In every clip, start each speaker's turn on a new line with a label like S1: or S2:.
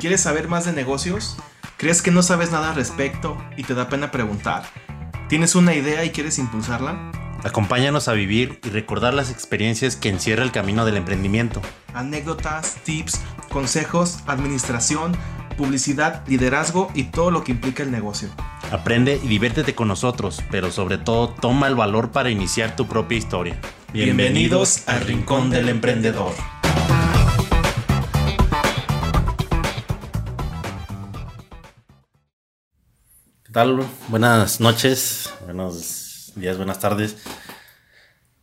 S1: ¿Quieres saber más de negocios? ¿Crees que no sabes nada al respecto y te da pena preguntar? ¿Tienes una idea y quieres impulsarla?
S2: Acompáñanos a vivir y recordar las experiencias que encierra el camino del emprendimiento.
S1: Anécdotas, tips, consejos, administración, publicidad, liderazgo y todo lo que implica el negocio.
S2: Aprende y diviértete con nosotros, pero sobre todo toma el valor para iniciar tu propia historia.
S1: Bienvenidos al Rincón del Emprendedor.
S2: ¿Qué tal? Buenas noches, buenos días, buenas tardes.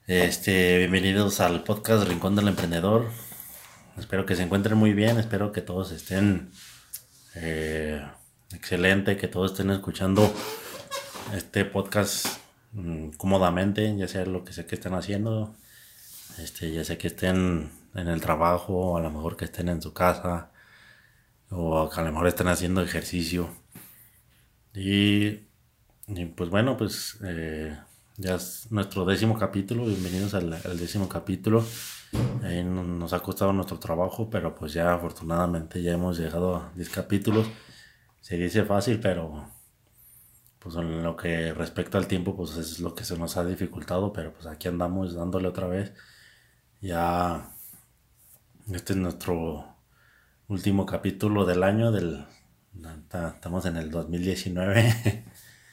S2: Este, bienvenidos al podcast Rincón del Emprendedor. Espero que se encuentren muy bien, espero que todos estén eh, excelente, que todos estén escuchando este podcast mm, cómodamente, ya sea lo que sea que estén haciendo, este, ya sea que estén en el trabajo, a lo mejor que estén en su casa, o que a lo mejor estén haciendo ejercicio. Y, pues bueno, pues eh, ya es nuestro décimo capítulo, bienvenidos al, décimo capítulo. Ahí nos ha costado nuestro trabajo, pero pues ya afortunadamente ya hemos llegado a 10 capítulos. Se dice fácil, pero pues en lo que respecta al tiempo, pues es lo que se nos ha dificultado, pero pues aquí andamos dándole otra vez. Ya este es nuestro último capítulo del año del Estamos en el 2019.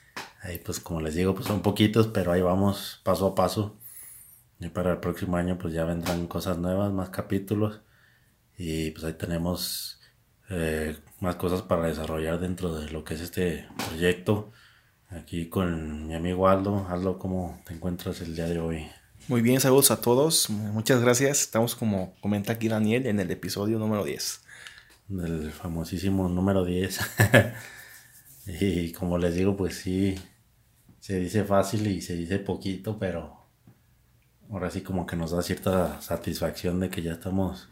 S2: Ahí pues como les digo, pues son poquitos, pero ahí vamos paso a paso. Y para el próximo año pues ya vendrán cosas nuevas, más capítulos. Y pues ahí tenemos eh, más cosas para desarrollar dentro de lo que es este proyecto. Aquí con mi amigo Aldo. Aldo, ¿cómo te encuentras el día de hoy?
S1: Muy bien, saludos a todos. Muchas gracias. Estamos como comenta aquí Daniel en el episodio número 10
S2: del famosísimo número 10. y como les digo, pues sí, se dice fácil y se dice poquito, pero ahora sí como que nos da cierta satisfacción de que ya estamos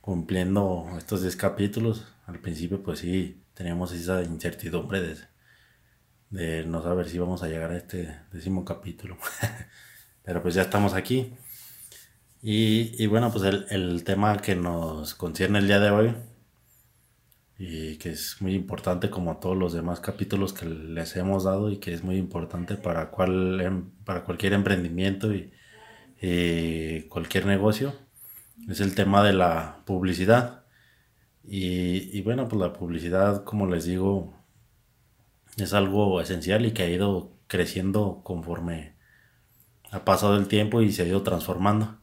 S2: cumpliendo estos 10 capítulos. Al principio pues sí, teníamos esa incertidumbre de, de no saber si vamos a llegar a este décimo capítulo. pero pues ya estamos aquí. Y, bueno, pues el, el, tema que nos concierne el día de hoy y que es muy importante como todos los demás capítulos que les hemos dado y que es muy importante para, cual, em, para cualquier emprendimiento y, cualquier negocio, es el tema de la publicidad. Y, y, bueno, pues la publicidad, como les digo, es algo esencial y que ha ido creciendo conforme ha pasado el tiempo y se ha ido transformando.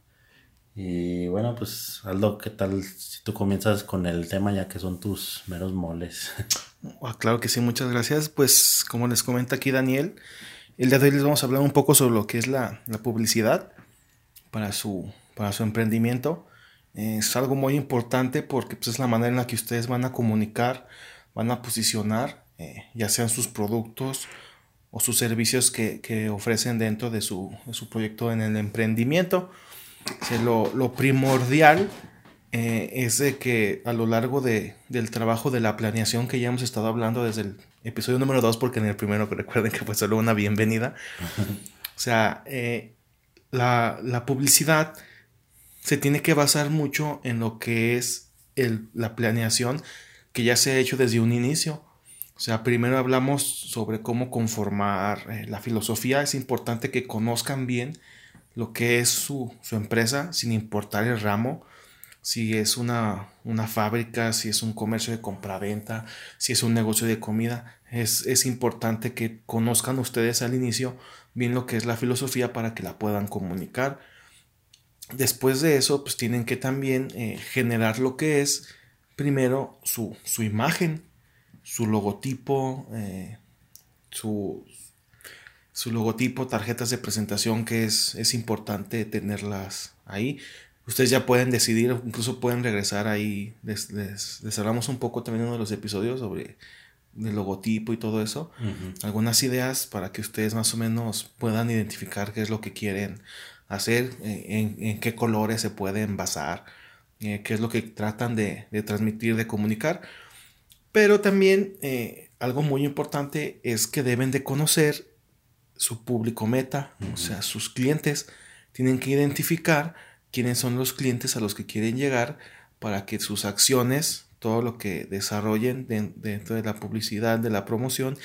S2: Y bueno, pues Aldo, ¿qué tal si tú comienzas con el tema ya que son tus meros moles?
S1: Ah, claro que sí, muchas gracias. Pues como les comenta aquí Daniel, el día de hoy les vamos a hablar un poco sobre lo que es la, publicidad para su, para su emprendimiento. Es algo muy importante porque pues, es la manera en la que ustedes van a comunicar, van a posicionar, eh, ya sean sus productos o sus servicios que, ofrecen dentro de su, de su proyecto en el emprendimiento lo, primordial eh, es de que a lo largo de, del trabajo de la planeación que ya hemos estado hablando desde el episodio número 2, porque en el primero recuerden que fue solo una bienvenida, o sea, eh, la, la, publicidad se tiene que basar mucho en lo que es el, la planeación que ya se ha hecho desde un inicio. O sea, primero hablamos sobre cómo conformar eh, la filosofía. Es importante que conozcan bien lo que es su, empresa, sin importar el ramo, si es una, fábrica, si es un comercio de compraventa, si es un negocio de comida, es, es, importante que conozcan ustedes al inicio bien lo que es la filosofía para que la puedan comunicar. Después de eso, pues tienen que también eh, generar lo que es primero su, imagen, su logotipo, eh, su, su logotipo, tarjetas de presentación, que es, es importante tenerlas ahí. Ustedes ya pueden decidir, incluso pueden regresar ahí. Les, les, hablamos un poco también en uno de los episodios sobre el logotipo y todo eso. Algunas ideas para que ustedes más o menos puedan identificar qué es lo que quieren hacer, eh, en, qué colores se pueden basar, eh, qué es lo que tratan de, transmitir, de comunicar. Pero también eh, algo muy importante es que deben de conocer su público meta, o sea, sus clientes, tienen que identificar quiénes son los clientes a los que quieren llegar para que sus acciones, todo lo que desarrollen dentro de la publicidad, de la promoción,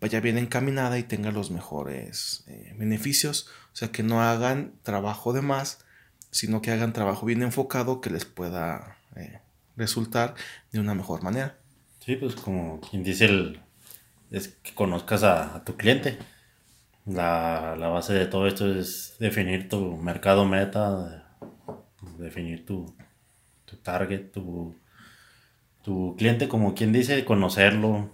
S1: vaya bien encaminada y tenga los mejores eh, beneficios. O sea, que no hagan trabajo de más, sino que hagan trabajo bien enfocado que les pueda eh, resultar de una mejor manera.
S2: Sí, pues como quien dice, el, es que conozcas a, tu cliente. La, la, base de todo esto es definir tu mercado meta, definir tu, tu target, tu, tu cliente, como quien dice, conocerlo,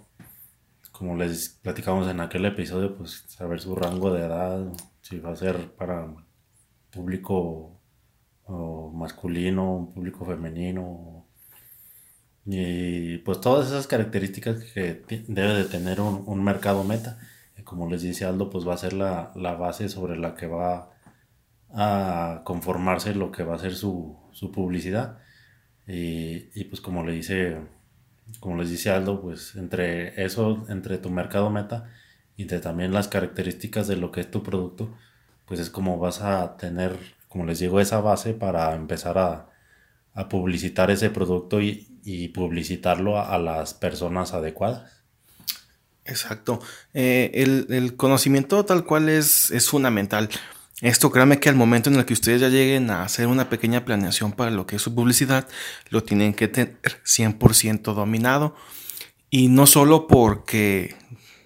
S2: como les platicamos en aquel episodio, pues saber su rango de edad, si va a ser para público masculino, público femenino, y pues todas esas características que debe de tener un, mercado meta. Como les dice Aldo, pues va a ser la, base sobre la que va a conformarse lo que va a ser su, publicidad. Y, y, pues como le dice, como les dice Aldo, pues entre eso, entre tu mercado meta y de también las características de lo que es tu producto, pues es como vas a tener, como les digo, esa base para empezar a, a publicitar ese producto y, publicitarlo a, las personas adecuadas.
S1: Exacto. Eh, el, conocimiento tal cual es, es fundamental. Esto créanme que al momento en el que ustedes ya lleguen a hacer una pequeña planeación para lo que es su publicidad, lo tienen que tener 100% dominado. Y no solo porque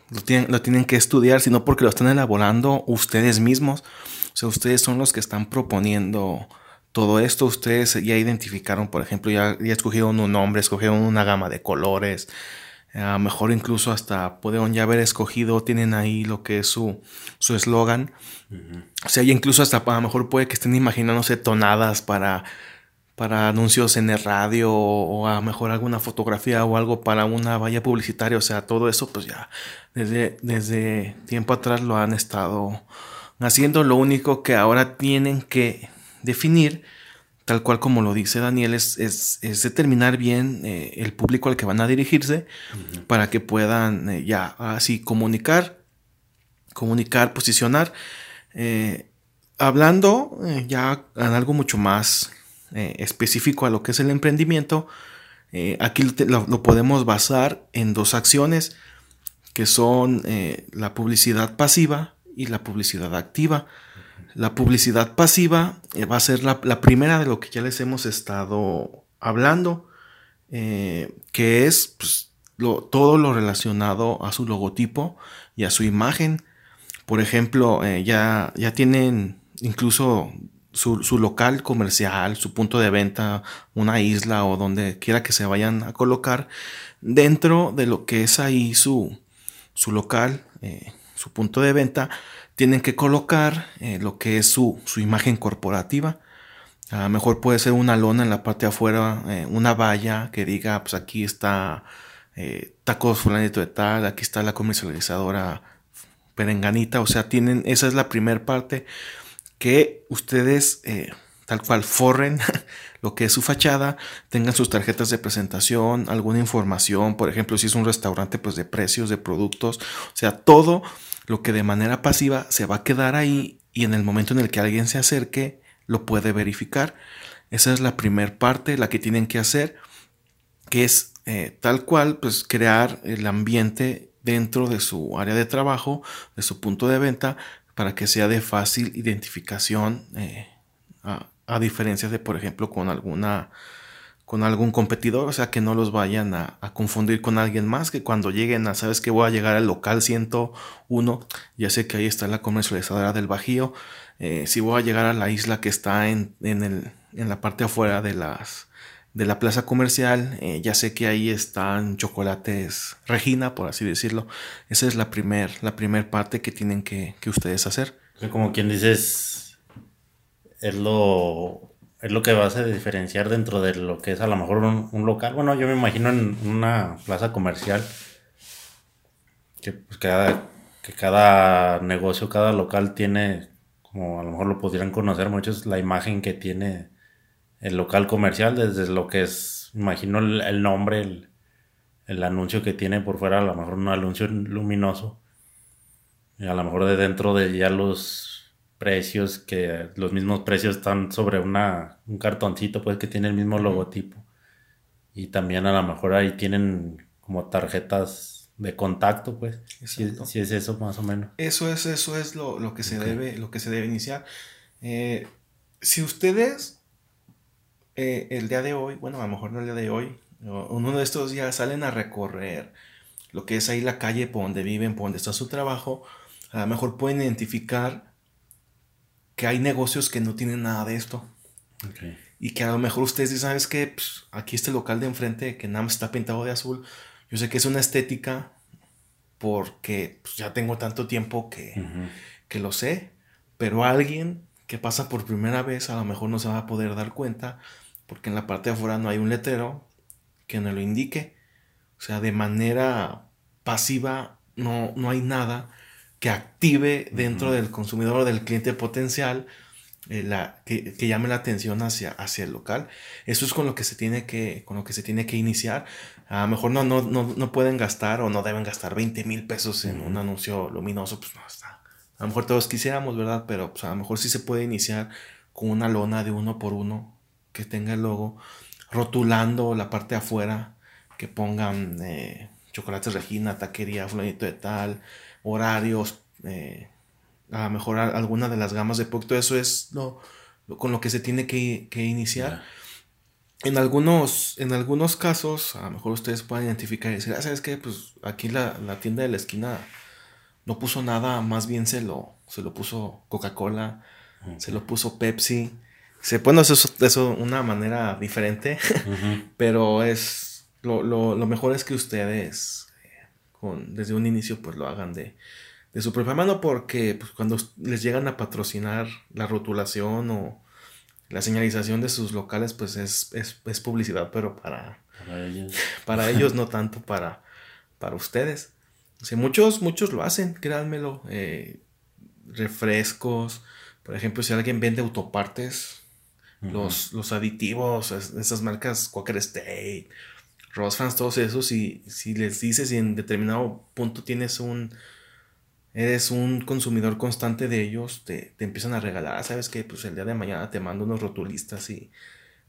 S1: lo tienen, lo tienen que estudiar, sino porque lo están elaborando ustedes mismos. O sea, ustedes son los que están proponiendo todo esto ustedes ya identificaron, por ejemplo, ya, ya escogieron un nombre, escogieron una gama de colores, a lo mejor incluso hasta pueden ya haber escogido, tienen ahí lo que es su eslogan. O sea, ya incluso hasta a lo mejor puede que estén imaginándose tonadas para, para anuncios en el radio o a lo mejor alguna fotografía o algo para una valla publicitaria. O sea, todo eso pues ya desde, desde tiempo atrás lo han estado haciendo. Lo único que ahora tienen que definir, tal cual como lo dice Daniel, es, es, determinar bien eh, el público al que van a dirigirse para que puedan eh, ya así comunicar, comunicar, posicionar. Eh, hablando ya en algo mucho más específico a lo que es el emprendimiento, aquí lo, podemos basar en dos acciones que son la publicidad pasiva y la publicidad activa. La publicidad pasiva eh, va a ser la, primera de lo que ya les hemos estado hablando, eh, que es pues, todo lo relacionado a su logotipo y a su imagen. Por ejemplo, eh, ya, ya tienen incluso su, su, local comercial, su punto de venta, una isla o donde quiera que se vayan a colocar, dentro de lo que es ahí su, su local, su punto de venta, tienen que colocar eh, lo que es su, imagen corporativa. A lo mejor puede ser una lona en la parte de afuera, eh, una valla que diga, pues aquí está eh, tacos fulanito de tal, aquí está la comercializadora perenganita. O sea, tienen, esa es la primera parte que ustedes tal cual forren lo que es su fachada, tengan sus tarjetas de presentación, alguna información, por ejemplo, si es un restaurante, pues de precios, de productos, o sea, todo lo que de manera pasiva se va a quedar ahí y en el momento en el que alguien se acerque lo puede verificar. Esa es la primera parte, la que tienen que hacer, que es eh, tal cual, pues crear el ambiente dentro de su área de trabajo, de su punto de venta, para que sea de fácil identificación, eh, a, a diferencia de, por ejemplo, con alguna con algún competidor, o sea, que no los vayan a, confundir con alguien más, que cuando lleguen a, sabes que voy a llegar al local 101, ya sé que ahí está la comercializadora del Bajío, eh, si voy a llegar a la isla que está en, el, en la parte afuera de las de la plaza comercial, eh, ya sé que ahí están chocolates Regina, por así decirlo. Esa es la primer, la primer parte que tienen que, que ustedes hacer.
S2: Como quien dices, es lo es lo que vas a diferenciar dentro de lo que es a lo mejor un, local. Bueno, yo me imagino en una plaza comercial que, pues, cada, que cada negocio, cada local tiene, como a lo mejor lo pudieran conocer muchos, la imagen que tiene el local comercial, desde lo que es, imagino el, nombre, el, el, anuncio que tiene por fuera, a lo mejor un anuncio luminoso. Y a lo mejor de dentro de ya los precios que los mismos precios están sobre una, un cartoncito pues que tiene el mismo logotipo Y también a lo mejor ahí tienen como tarjetas de contacto, pues. Si, si, es eso más o menos.
S1: Eso es, eso es lo, lo que se debe, lo que se debe iniciar. Eh, si ustedes eh, el día de hoy, bueno, a lo mejor no el día de hoy, uno de estos días salen a recorrer lo que es ahí la calle por donde viven, por donde está su trabajo, a lo mejor pueden identificar que hay negocios que no tienen nada de esto. Y que a lo mejor ustedes dicen, ¿sabes qué? Pues, aquí este local de enfrente que nada más está pintado de azul. Yo sé que es una estética porque pues, ya tengo tanto tiempo que, que lo sé. Pero alguien que pasa por primera vez a lo mejor no se va a poder dar cuenta porque en la parte de afuera no hay un letrero que no lo indique. O sea, de manera pasiva no, no hay nada que active dentro del consumidor o del cliente potencial eh, la, que, llame la atención hacia, hacia el local. Eso es con lo que se tiene que, con lo que, se tiene que iniciar. A lo mejor no, no, no, pueden gastar o no deben gastar 20 mil pesos en un anuncio luminoso, pues no está. A lo mejor todos quisiéramos, ¿verdad? Pero pues, a lo mejor sí se puede iniciar con una lona de uno por uno que tenga el logo, rotulando la parte de afuera, que pongan eh, chocolates Regina, taquería, fulanito de tal, horarios, eh, a lo mejor alguna de las gamas de producto, eso es lo, con lo que se tiene que, iniciar. En algunos, en algunos casos, a lo mejor ustedes pueden identificar y decir, ah, ¿sabes qué? Pues aquí la, tienda de la esquina no puso nada, más bien se lo, se lo puso Coca-Cola, se lo puso Pepsi. Se puede hacer eso, eso de una manera diferente, pero es lo, mejor es que ustedes con, desde un inicio pues lo hagan de, de su propia mano porque pues, cuando les llegan a patrocinar la rotulación o la señalización de sus locales pues es, es, publicidad pero para, para ellos, no tanto para, para ustedes. O muchos, muchos lo hacen, créanmelo. Eh, refrescos, por ejemplo, si alguien vende autopartes, los, los aditivos, esas marcas Quaker State, Rosfans, todos esos, y si les dices y en determinado punto tienes un, eres un consumidor constante de ellos, te, empiezan a regalar, sabes que pues el día de mañana te mando unos rotulistas y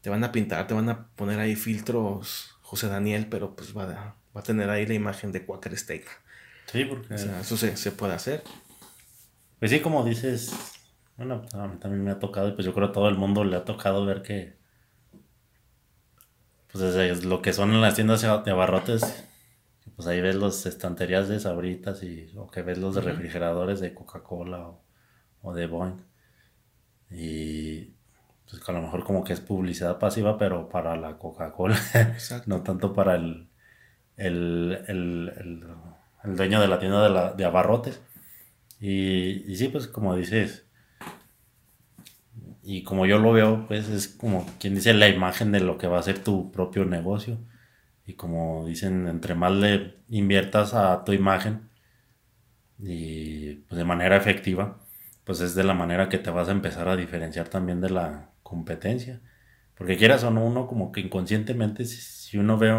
S1: te van a pintar, te van a poner ahí filtros José Daniel, pero pues va a, va a tener ahí la imagen de Quaker Steak.
S2: Sí, porque...
S1: eso se, puede hacer.
S2: Pues sí, como dices, bueno, también me ha tocado y pues yo creo que a todo el mundo le ha tocado ver que pues lo que son en las tiendas de abarrotes pues ahí ves las estanterías de sabritas y, o que ves los refrigeradores de Coca-Cola o, de Boeing. Y pues a lo mejor como que es publicidad pasiva, pero para la Coca-Cola, no tanto para el, el, el, el, dueño de la tienda de, la, de abarrotes. Y, y sí, pues como dices, y como yo lo veo, pues es como quien dice la imagen de lo que va a ser tu propio negocio. Y como dicen, entre más le inviertas a tu imagen y pues de manera efectiva, pues es de la manera que te vas a empezar a diferenciar también de la competencia. Porque quieras o no, uno como que inconscientemente, si, uno ve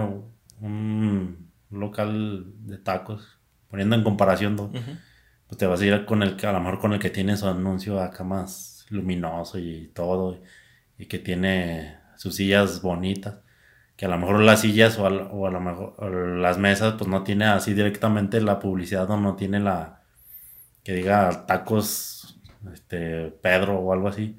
S2: un local de tacos, poniendo en comparación, pues te vas a ir con el a lo mejor con el que tiene su anuncio acá más luminoso y todo, y que tiene sus sillas bonitas que a lo mejor las sillas o a, lo mejor las mesas pues no tiene así directamente la publicidad o no tiene la que diga tacos este Pedro o algo así.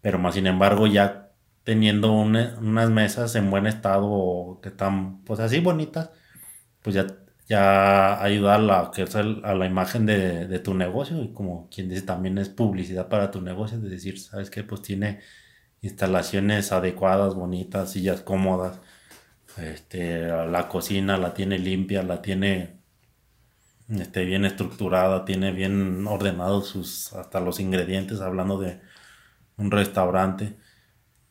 S2: Pero más sin embargo ya teniendo unas mesas en buen estado o que están pues así bonitas pues ya ya ayuda a la, que a la imagen de, de, tu negocio y como quien dice también es publicidad para tu negocio, de decir, sabes que pues tiene instalaciones adecuadas, bonitas, sillas cómodas, este, la cocina la tiene limpia, la tiene este, bien estructurada, tiene bien ordenados sus, hasta los ingredientes, hablando de un restaurante.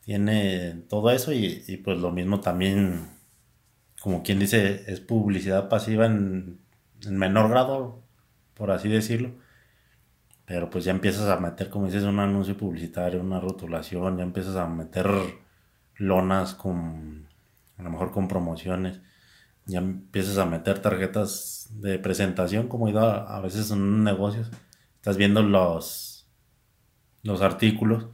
S2: Tiene todo eso y, y pues lo mismo también, como quien dice, es publicidad pasiva en, en menor grado, por así decirlo. Pero pues ya empiezas a meter, como dices, un anuncio publicitario, una rotulación, ya empiezas a meter lonas con a lo mejor con promociones, ya empiezas a meter tarjetas de presentación, como ido a, veces en negocios, estás viendo los, los artículos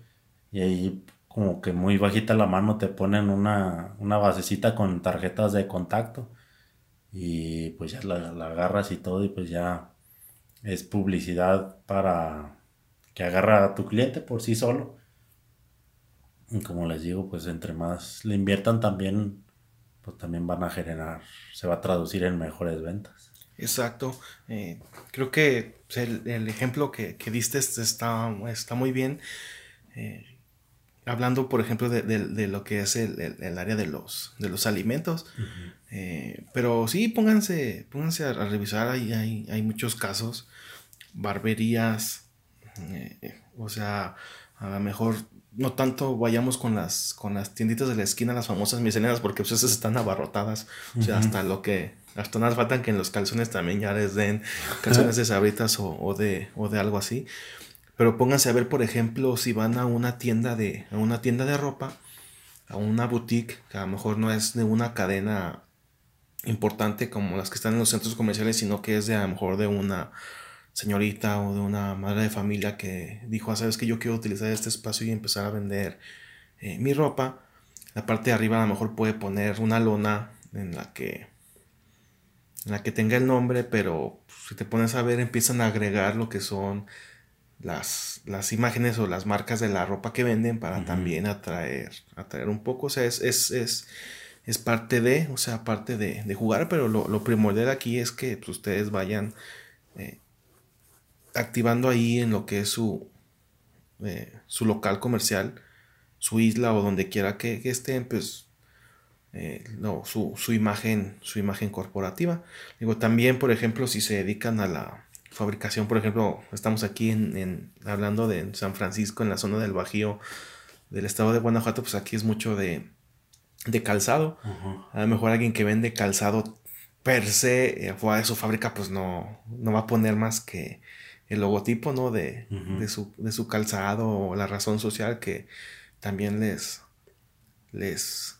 S2: y ahí como que muy bajita la mano te ponen una, una basecita con tarjetas de contacto y pues ya la, la agarras y todo y pues ya es publicidad para que agarra a tu cliente por sí solo. Y como les digo, pues entre más le inviertan también, pues también van a generar, se va a traducir en mejores ventas.
S1: Exacto. Eh, creo que el, ejemplo que, diste está, está muy bien. Eh, hablando, por ejemplo, de, lo que es el, área de los, de los alimentos. Eh, pero sí, pónganse, pónganse a, revisar, hay, hay, hay, muchos casos, barberías, o sea, a lo mejor no tanto vayamos con las, con las tienditas de la esquina, las famosas misceláneas, porque pues esas están abarrotadas. O sea, hasta lo que, hasta nada faltan que en los calzones también ya les den calzones de sabritas o, de, o de algo así. Pero pónganse a ver, por ejemplo, si van a una tienda de, a una tienda de ropa, a una boutique, que a lo mejor no es de una cadena importante como las que están en los centros comerciales, sino que es de a lo mejor de una señorita o de una madre de familia que dijo, ah, sabes que yo quiero utilizar este espacio y empezar a vender eh, mi ropa. La parte de arriba a lo mejor puede poner una lona en la que en la que tenga el nombre, pero si te pones a ver empiezan a agregar lo que son las, las imágenes o las marcas de la ropa que venden para también atraer, atraer un poco. O sea, es, es, es, es parte de, o sea, parte de, de jugar, pero lo, lo, primordial aquí es que pues, ustedes vayan eh, activando ahí en lo que es su, eh, su local comercial, su isla o donde quiera que, estén, pues eh, no, su, imagen, su imagen corporativa. Digo, también, por ejemplo, si se dedican a la fabricación, por ejemplo, estamos aquí en, hablando de San Francisco, en la zona del Bajío del estado de Guanajuato, pues aquí es mucho de, de calzado. A lo mejor alguien que vende calzado per se, eh, fuera de su fábrica, pues no, no va a poner más que el logotipo, ¿no? De, de, su, calzado o la razón social que también les, les,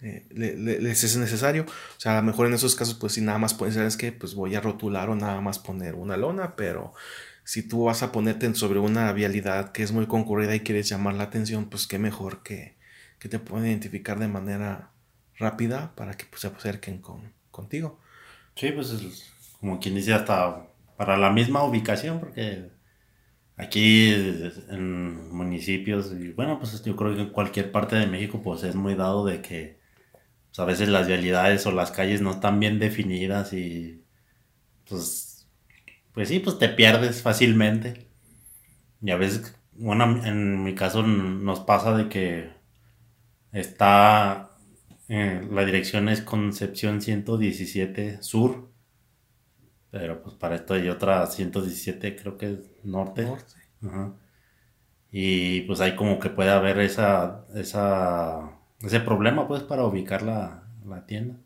S1: eh, les es necesario. O sea, a lo mejor en esos casos, pues si nada más pueden ser es que pues voy a rotular o nada más poner una lona, pero si tú vas a ponerte sobre una vialidad que es muy concurrida y quieres llamar la atención, pues qué mejor que, que te puedan identificar de manera rápida para que pues, se acerquen con, contigo.
S2: Sí, pues como quien dice hasta para la misma ubicación, porque aquí en municipios, y bueno, pues yo creo que en cualquier parte de México, pues es muy dado de que pues, a veces las vialidades o las calles no están bien definidas y pues, pues sí, pues te pierdes fácilmente. Y a veces, bueno, en mi caso nos pasa de que está, eh, la dirección es Concepción 117 Sur pero pues para esto hay otra 117, creo que es norte. Y pues ahí como que puede haber esa, esa, ese problema pues para ubicar la, tienda.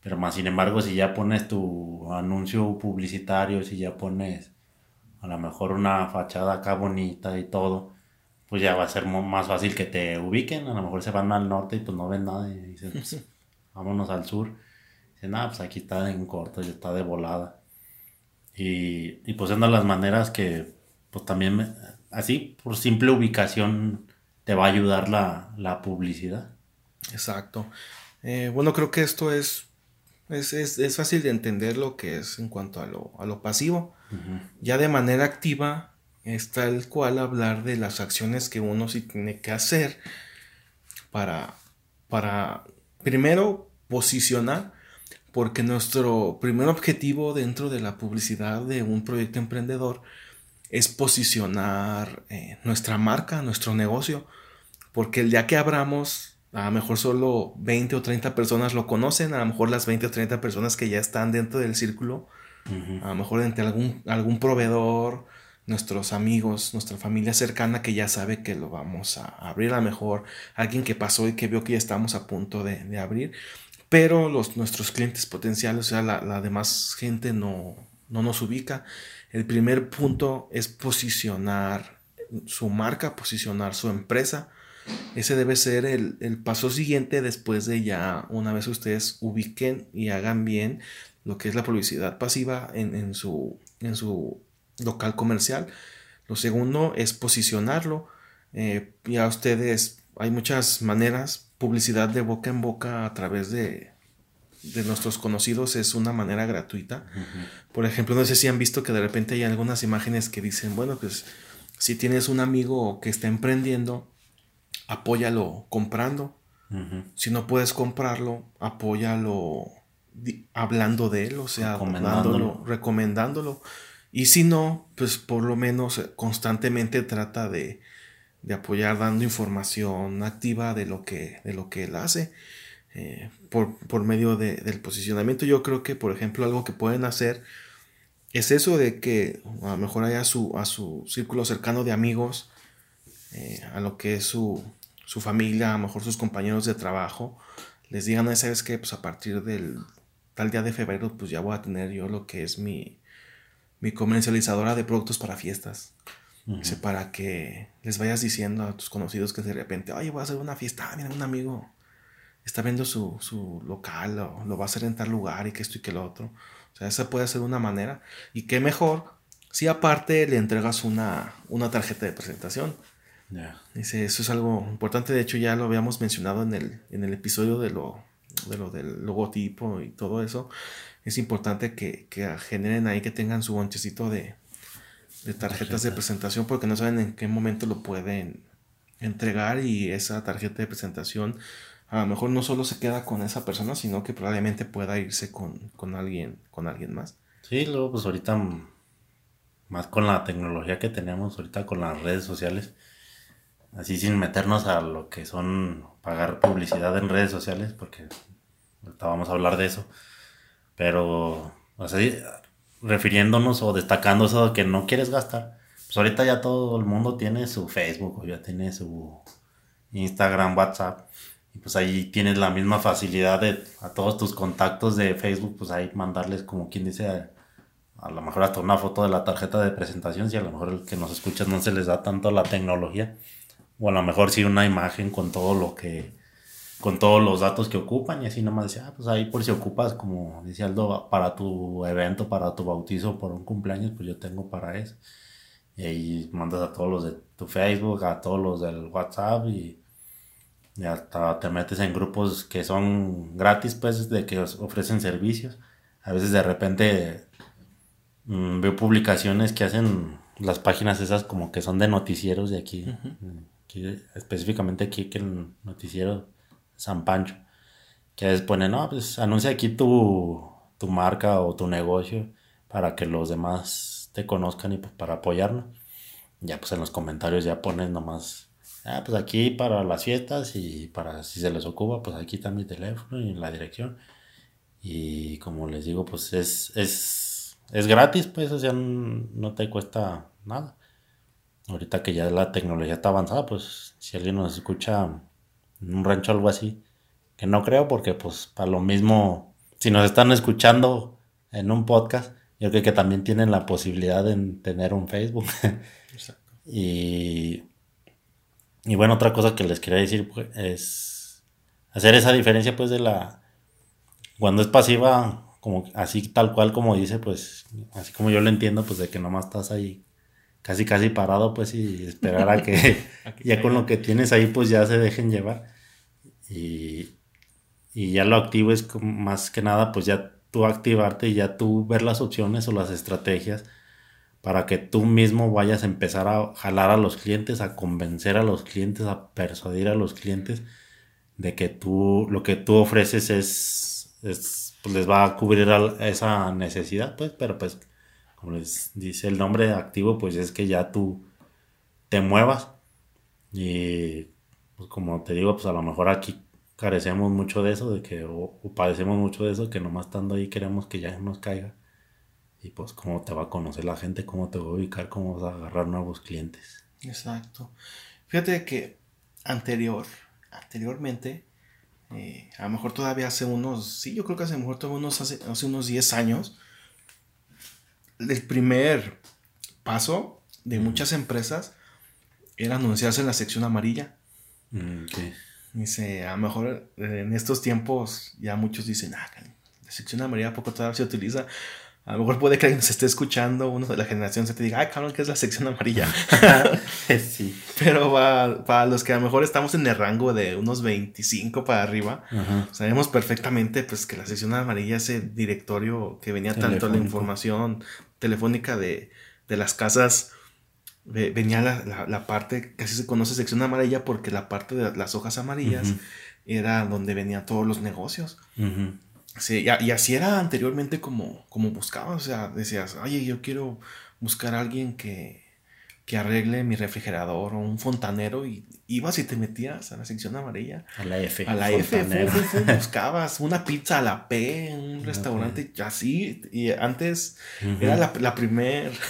S2: Pero más sin embargo, si ya pones tu anuncio publicitario, si ya pones a lo mejor una fachada acá bonita y todo, pues ya va a ser más fácil que te ubiquen. A lo mejor se van al norte y pues no ven nada y dicen, pues, vámonos al sur. Dicen, ah, pues aquí está en corto y está de volada. Y, y pues las maneras que, pues también, así, por simple ubicación, te va a ayudar la, publicidad.
S1: Exacto. Eh, bueno, creo que esto es es, fácil de entender lo que es en cuanto a lo, a lo pasivo. Ya de manera activa es tal cual hablar de las acciones que uno sí tiene que hacer para, para primero posicionar porque nuestro primer objetivo dentro de la publicidad de un proyecto emprendedor es posicionar eh, nuestra marca, nuestro negocio, porque el día que abramos, a lo mejor solo 20 o 30 personas lo conocen, a lo mejor las 20 o 30 personas que ya están dentro del círculo, a lo mejor entre algún, algún proveedor, nuestros amigos, nuestra familia cercana que ya sabe que lo vamos a abrir, a lo mejor alguien que pasó y que vio que ya estamos a punto de, de abrir pero los, nuestros clientes potenciales, o sea, la, demás gente no, no nos ubica. El primer punto es posicionar su marca, posicionar su empresa. Ese debe ser el, paso siguiente después de ya, una vez ustedes ubiquen y hagan bien lo que es la publicidad pasiva en, su, en su local comercial. Lo segundo es posicionarlo. Eh, ya ustedes hay muchas maneras. Publicidad de boca en boca a través de, de nuestros conocidos es una manera gratuita. Por ejemplo, no sé si han visto que de repente hay algunas imágenes que dicen, bueno, pues si tienes un amigo que está emprendiendo, apóyalo comprando. Si no puedes comprarlo, apóyalo hablando de él, o sea, recomendándolo. recomendándolo. Y si no, pues por lo menos constantemente trata de, de apoyar dando información activa de lo que, de lo que él hace. Eh, por, medio del posicionamiento. Yo creo que, por ejemplo, algo que pueden hacer es eso de que a lo mejor haya su, a su círculo cercano de amigos, eh, a lo que es su, su, familia, a lo mejor sus compañeros de trabajo, les digan, ¿sabes qué? Pues a partir del tal día de febrero, pues ya voy a tener yo lo que es mi, mi comercializadora de productos para fiestas. para que les vayas diciendo a tus conocidos que de repente, oye, voy a hacer una fiesta, ah, mira, un amigo está viendo su, su local o lo va a hacer en tal lugar y que esto y que lo otro. O sea, esa puede ser una manera. Y qué mejor si aparte le entregas una, una tarjeta de presentación. Dice, eso es algo importante. De hecho, ya lo habíamos mencionado en el, en el episodio de lo, de lo del logotipo y todo eso. Es importante que, que generen ahí, que tengan su bonchecito de, de tarjetas de presentación porque no saben en qué momento lo pueden entregar y esa tarjeta de presentación a lo mejor no solo se queda con esa persona, sino que probablemente pueda irse con, alguien, con alguien más.
S2: Sí, luego pues ahorita más con la tecnología que tenemos ahorita con las redes sociales, así sin meternos a lo que son pagar publicidad en redes sociales, porque ahorita vamos a hablar de eso, pero así, refiriéndonos o destacando eso de que no quieres gastar, pues ahorita ya todo el mundo tiene su Facebook o ya tiene su Instagram, WhatsApp pues ahí tienes la misma facilidad de a todos tus contactos de Facebook, pues ahí mandarles como quien dice a, lo mejor hasta una foto de la tarjeta de presentación, si a lo mejor el que nos escucha no se les da tanto la tecnología, o a lo mejor sí una imagen con todo lo que, con todos los datos que ocupan y así nomás decía, ah, pues ahí por si ocupas, como decía Aldo, para tu evento, para tu bautizo, por un cumpleaños, pues yo tengo para eso. Y ahí mandas a todos los de tu Facebook, a todos los del WhatsApp y y hasta te metes en grupos que son gratis, pues, de que ofrecen servicios. A veces de repente mm, veo publicaciones que hacen las páginas esas como que son de noticieros de aquí. Específicamente aquí que el noticiero San Pancho. Que a ponen, no, pues anuncia aquí tu, tu marca o tu negocio para que los demás te conozcan y pues para apoyarnos. Ya pues en los comentarios ya pones nomás ah, pues aquí para las fiestas y para si se les ocupa, pues aquí está mi teléfono y la dirección. Y como les digo, pues es, es, es gratis, pues, o sea, no te cuesta nada. Ahorita que ya la tecnología está avanzada, pues si alguien nos escucha en un rancho o algo así, que no creo porque pues para lo mismo, si nos están escuchando en un podcast, yo creo que también tienen la posibilidad de tener un Facebook. Exacto. y y bueno, otra cosa que les quería decir pues, es hacer esa diferencia pues de la... Cuando es pasiva, como así tal cual como dice, pues así como yo lo entiendo, pues de que nomás estás ahí casi casi parado pues y esperar a que ya con lo que tienes ahí pues ya se dejen llevar. Y, y ya lo activo es más que nada pues ya tú activarte y ya tú ver las opciones o las estrategias para que tú mismo vayas a empezar a jalar a los clientes, a convencer a los clientes, a persuadir a los clientes de que tú lo que tú ofreces es, pues les va a cubrir esa necesidad, pues, pero pues como les dice el nombre activo, pues es que ya tú te muevas y pues como te digo, pues a lo mejor aquí carecemos mucho de eso, de que o, o padecemos mucho de eso, que nomás estando ahí queremos que ya nos caiga y pues cómo te va a conocer la gente, cómo te va a ubicar, cómo vas a agarrar nuevos clientes.
S1: Exacto. Fíjate que anterior, anteriormente, eh, a lo mejor todavía hace unos, sí, yo creo que hace, a lo mejor todavía unos, hace, hace unos 10 años, el primer paso de muchas empresas era anunciarse en la sección amarilla. Mm, Dice, a lo mejor en estos tiempos ya muchos dicen, ah, la sección amarilla poco todavía se utiliza. A lo mejor puede que alguien se esté escuchando, uno de la generación se te diga, ay, cabrón, ¿qué es la sección amarilla?
S2: sí.
S1: Pero para, los que a lo mejor estamos en el rango de unos 25 para arriba, sabemos perfectamente pues que la sección amarilla es el directorio que venía tanto la información telefónica de, las casas. Venía la, parte, casi se conoce sección amarilla porque la parte de las hojas amarillas era donde venían todos los negocios. Sí, y, así era anteriormente como, como buscabas, o sea, decías, oye, yo quiero buscar a alguien que, que arregle mi refrigerador o un fontanero y ibas y te metías a la sección amarilla.
S2: A la F.
S1: A la F, buscabas una pizza a la P, un restaurante, así, y antes era la, la primer...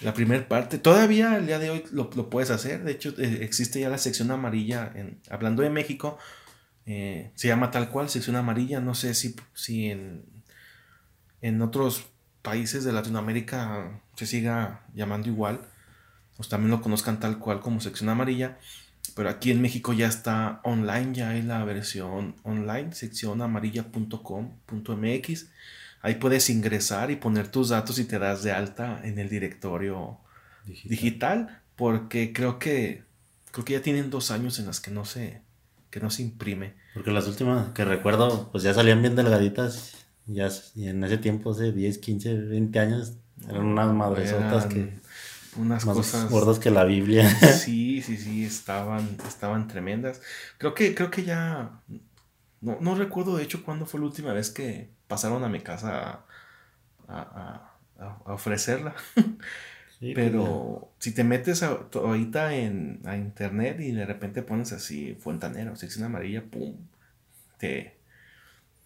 S1: La primera parte, todavía el día de hoy lo, lo puedes hacer. De hecho, eh, existe ya la sección amarilla. En, hablando de México, eh, se llama tal cual, sección amarilla. No sé si, si en, en otros países de Latinoamérica se siga llamando igual. Pues también lo conozcan tal cual como sección amarilla. Pero aquí en México ya está online, ya hay la versión online, seccionamarilla.com.mx. Ahí puedes ingresar y poner tus datos y te das de alta en el directorio digital, digital porque creo que creo que ya tienen dos años en las que no se que no se imprime.
S2: Porque las últimas que recuerdo, pues ya salían bien delgaditas. Ya, y en ese tiempo, hace 10, 15, 20 años, eran unas madresotas que.
S1: Unas cosas.
S2: Gordas que la Biblia.
S1: Sí, sí, sí, estaban, estaban tremendas. Creo que, creo que ya. No, no recuerdo, de hecho, cuándo fue la última vez que pasaron a mi casa a, a, a ofrecerla. Pero si te metes ahorita en a internet y de repente pones así Fuentanero, sección amarilla, pum, te,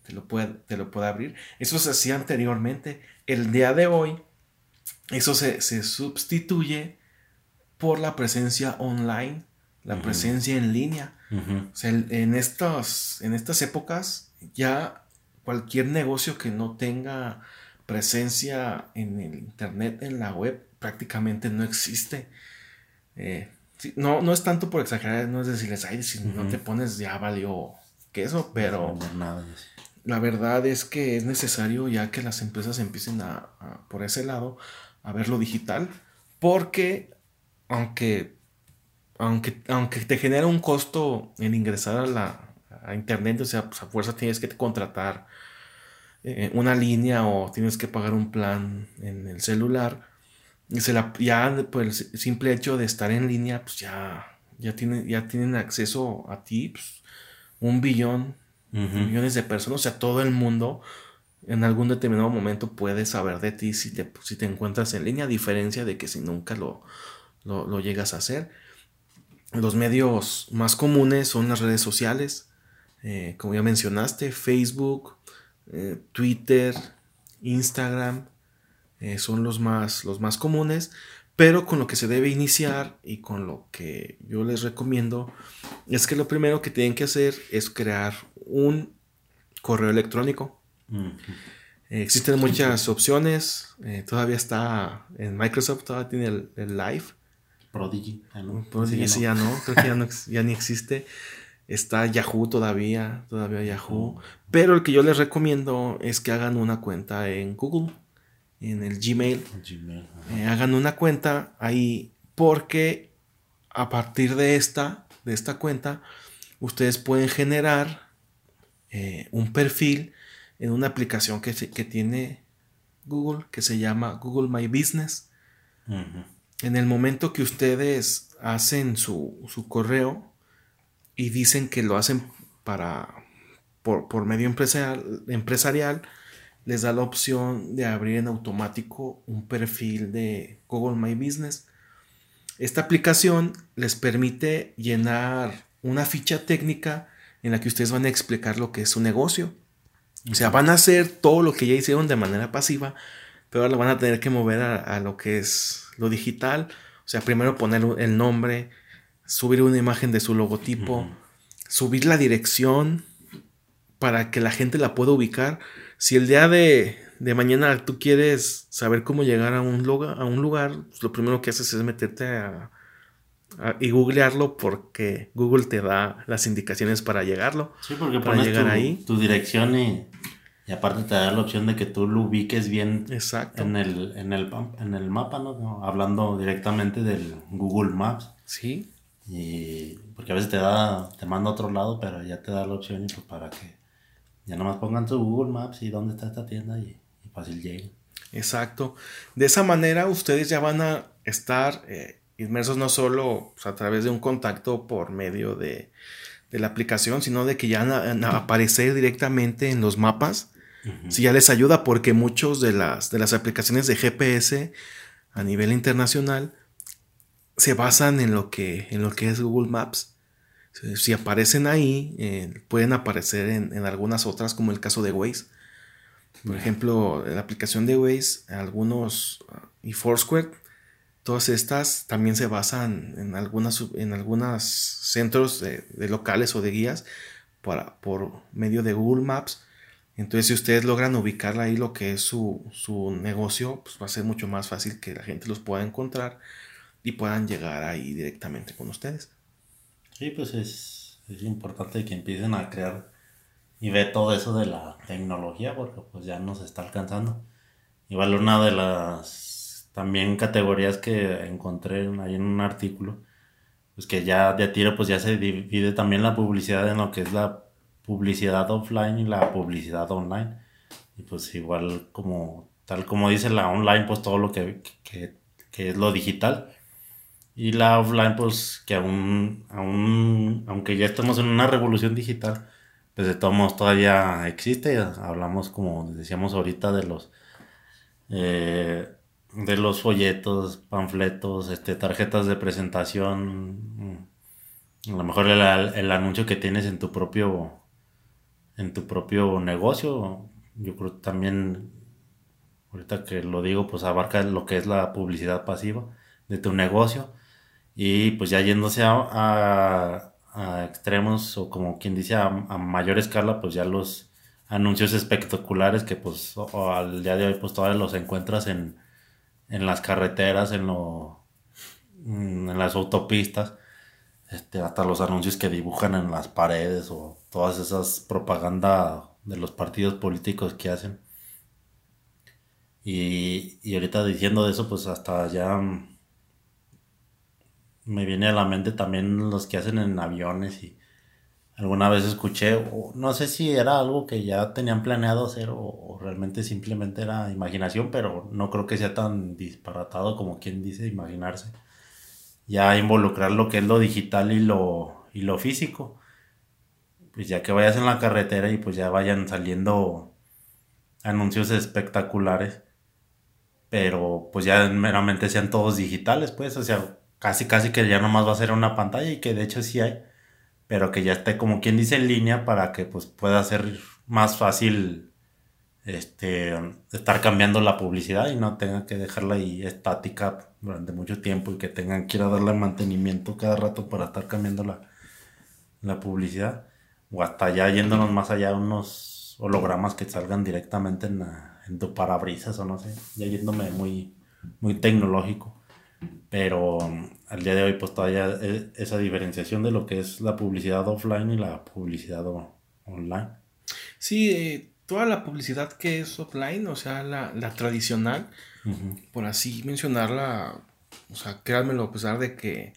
S1: te, lo puede, te lo puede abrir. Eso se hacía anteriormente. El día de hoy, eso se, sustituye por la presencia online, la presencia en línea. O sea, en, estos, en estas épocas, ya cualquier negocio que no tenga presencia en el internet, en la web, prácticamente no existe. Eh, no, no es tanto por exagerar, no es decirles, ay, si no te pones ya valió queso, pero la verdad es que es necesario ya que las empresas empiecen a, por ese lado a ver lo digital, porque aunque, aunque, aunque te genera un costo en ingresar a la a internet, o sea, pues a fuerza tienes que contratar eh, una línea o tienes que pagar un plan en el celular, se la, ya por el simple hecho de estar en línea, pues ya, ya, tienen, ya tienen acceso a ti, pues, un billón, millones de personas, o sea, todo el mundo en algún determinado momento puede saber de ti si te, si te encuentras en línea, a diferencia de que si nunca lo, lo, llegas a hacer. Los medios más comunes son las redes sociales, eh, como ya mencionaste, Facebook, eh, Twitter, Instagram, eh, son los más, los más comunes, pero con lo que se debe iniciar y con lo que yo les recomiendo es que lo primero que tienen que hacer es crear un correo electrónico. Existen muchas opciones, eh, todavía está en Microsoft, todavía tiene el, Live.
S2: Prodigy,
S1: ah, Prodigy sí, ya no, creo que ya, no, ya ni existe. Está Yahoo todavía, todavía Yahoo. Pero el que yo les recomiendo es que hagan una cuenta en Google en el Gmail. Eh, hagan una cuenta ahí porque a partir de esta, de esta cuenta, ustedes pueden generar eh, un perfil en una aplicación que, que, tiene Google que se llama Google My Business. En el momento que ustedes hacen su, su, correo y dicen que lo hacen para por, por medio empresarial, empresarial les da la opción de abrir en automático un perfil de Google My Business. Esta aplicación les permite llenar una ficha técnica en la que ustedes van a explicar lo que es su negocio. O sea, van a hacer todo lo que ya hicieron de manera pasiva, pero ahora lo van a tener que mover a, lo que es lo digital. O sea, primero poner el nombre, subir una imagen de su logotipo, subir la dirección para que la gente la pueda ubicar si el día de, mañana tú quieres saber cómo llegar a un, lugar, a un lugar, pues lo primero que haces es meterte a, y googlearlo porque Google te da las indicaciones para llegarlo.
S2: Sí, porque para llegar ahí. tu dirección y, Y aparte te da la opción de que tú lo ubiques bien
S1: Exacto.
S2: en el, en el, en el mapa, ¿no? Hablando directamente del Google Maps.
S1: Sí.
S2: Y porque a veces te da, te manda a otro lado, pero ya te da la opción y pues para que ya nomás pongan su Google Maps y dónde está esta tienda y, fácil lleguen.
S1: Exacto. De esa manera ustedes ya van a estar eh, inmersos no solo pues, a través de un contacto por medio de, de la aplicación, sino de que ya van a, aparecer directamente en los mapas. Si ya les ayuda porque muchos de las, de las aplicaciones de GPS a nivel internacional se basan en lo que, en lo que es Google Maps. Si aparecen ahí, eh, pueden aparecer en, en, algunas otras, como el caso de Waze. Por ejemplo, la aplicación de Waze, algunos uh, y Foursquare, todas estas también se basan en algunas en algunos centros de, locales o de guías para, por medio de Google Maps. Entonces, si ustedes logran ubicar ahí lo que es su, su negocio, pues va a ser mucho más fácil que la gente los pueda encontrar y puedan llegar ahí directamente con ustedes.
S2: Sí, pues es, es importante que empiecen a crear y ver todo eso de la tecnología porque pues ya nos está alcanzando. Igual una de las también categorías que encontré ahí en un artículo, pues que ya de tiro pues ya se divide también la publicidad en lo que es la publicidad offline y la publicidad online. Y pues igual como tal como dice la online pues todo lo que, que, que es lo digital y la offline, pues que aún, aún, aunque ya estamos en una revolución digital, pues de todos modos todavía existe. Hablamos, como decíamos ahorita, de los eh, de los folletos, panfletos, este, tarjetas de presentación. A lo mejor el, el, anuncio que tienes en tu propio en tu propio negocio. Yo creo también, ahorita que lo digo, pues abarca lo que es la publicidad pasiva de tu negocio y pues ya yéndose a, extremos o como quien dice a, mayor escala, pues ya los anuncios espectaculares que pues al día de hoy pues todavía los encuentras en, en las carreteras, en, lo, mm, en las autopistas, este, hasta los anuncios que dibujan en las paredes o todas esas propaganda de los partidos políticos que hacen. Y, y ahorita diciendo eso, pues hasta ya me viene a la mente también los que hacen en aviones y alguna vez escuché, no sé si era algo que ya tenían planeado hacer o, realmente simplemente era imaginación, pero no creo que sea tan disparatado como quien dice imaginarse. Ya involucrar lo que es lo digital y lo, y lo físico. Pues ya que vayas en la carretera y pues ya vayan saliendo anuncios espectaculares, pero pues ya meramente sean todos digitales, pues, o sea, casi casi que ya nomás va a ser una pantalla y que de hecho sí hay, pero que ya esté como quien dice en línea para que pues pueda ser más fácil este estar cambiando la publicidad y no tenga que dejarla ahí estática durante mucho tiempo y que tengan que ir a darle mantenimiento cada rato para estar cambiando la, la publicidad o hasta ya yéndonos más allá unos hologramas que salgan directamente en, en tu parabrisas o no sé, ya yéndome muy muy tecnológico pero al día de hoy pues todavía esa diferenciación de lo que es la publicidad offline y la publicidad online.
S1: Sí, eh, toda la publicidad que es offline, o sea, la, tradicional, por así mencionarla, o sea, créanmelo, a pesar de que,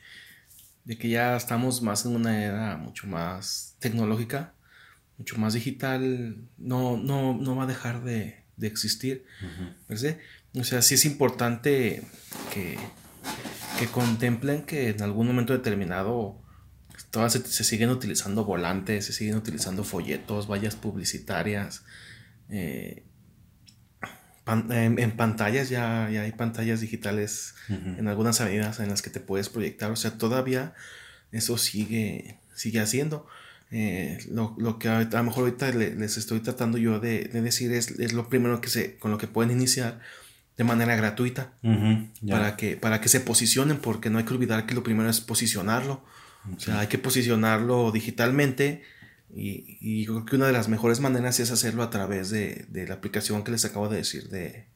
S1: de que ya estamos más en una era mucho más tecnológica, mucho más digital, no, no, no va a dejar de, existir. O sea, sí es importante que que contemplen que en algún momento determinado todas se, siguen utilizando volantes, se siguen utilizando folletos, vallas publicitarias. Eh, en, pantallas ya, ya, hay pantallas digitales en algunas avenidas en las que te puedes proyectar. O sea, todavía eso sigue, sigue haciendo. Eh, lo, que a, lo mejor ahorita les estoy tratando yo de, decir es, es, lo primero que se, con lo que pueden iniciar de manera gratuita para, que, para que se posicionen, porque no hay que olvidar que lo primero es posicionarlo. O sea, hay que posicionarlo digitalmente y, y, creo que una de las mejores maneras es hacerlo a través de, de la aplicación que les acabo de decir de,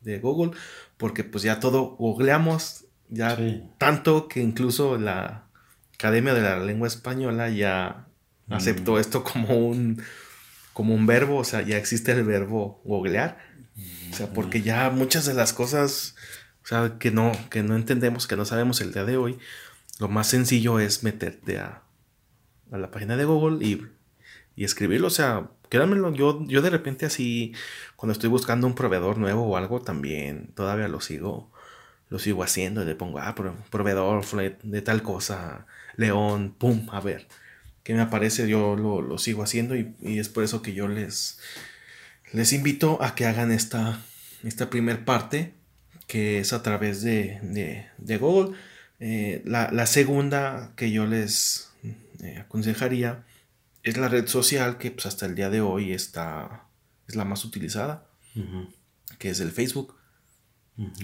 S1: de Google, porque pues ya todo googleamos, ya tanto que incluso la Academia de la Lengua Española ya aceptó esto como un como un verbo, o sea, ya existe el verbo googlear. O sea, porque ya muchas de las cosas, o sea, que no, que no entendemos, que no sabemos el día de hoy, lo más sencillo es meterte a, a la página de Google y, y escribirlo. O sea, créanmelo, yo, yo de repente así, cuando estoy buscando un proveedor nuevo o algo, también todavía lo sigo, lo sigo haciendo y le pongo, ah, proveedor de tal cosa, León, pum, a ver, ¿qué me aparece? Yo lo, lo sigo haciendo y, y, es por eso que yo les, les invito a que hagan esta, esta primer parte, que es a través de, de, de Google. Eh, la, la, segunda que yo les eh, aconsejaría es la red social que pues, hasta el día de hoy está, es la más utilizada, que es el Facebook.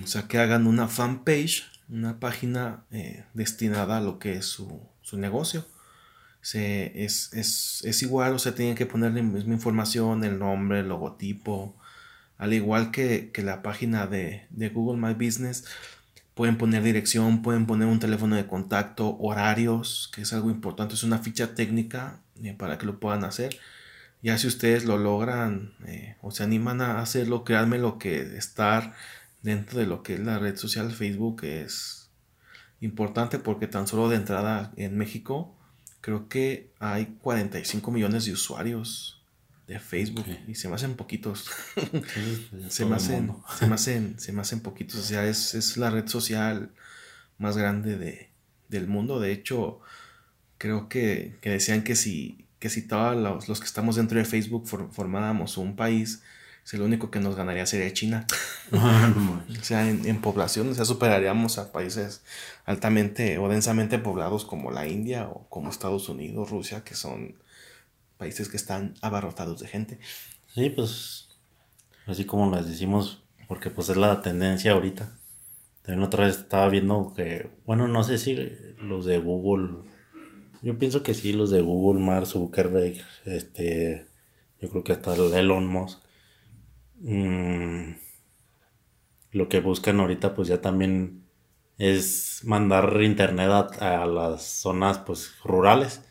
S1: O sea, que hagan una fanpage, una página eh, destinada a lo que es su, su negocio. Se, es, es, es, igual, o sea, tienen que ponerle la misma información, el nombre, el logotipo, al igual que, que la página de, de, Google My Business. Pueden poner dirección, pueden poner un teléfono de contacto, horarios, que es algo importante, es una ficha técnica eh, para que lo puedan hacer. Ya si ustedes lo logran eh, o se animan a hacerlo, créanme lo que estar dentro de lo que es la red social Facebook es importante porque tan solo de entrada en México creo que hay 45 millones de usuarios de Facebook y se me hacen poquitos. se, me hacen, se, me hacen, se me hacen poquitos. O sea, es, es la red social más grande de, del mundo. De hecho, creo que, que decían que si, que si todos los, los, que estamos dentro de Facebook formáramos un país, el único que nos ganaría sería China. o sea, en, población, o sea, superaríamos a países altamente o densamente poblados como la India o como Estados Unidos, Rusia, que son países que están abarrotados de gente.
S2: Sí, pues, así como les decimos, porque pues es la tendencia ahorita. También otra vez estaba viendo que, bueno, no sé si los de Google, yo pienso que sí, los de Google, Mark Zuckerberg, este, yo creo que hasta Elon Musk, Mm, lo que buscan ahorita pues ya también es mandar internet a, las zonas pues rurales.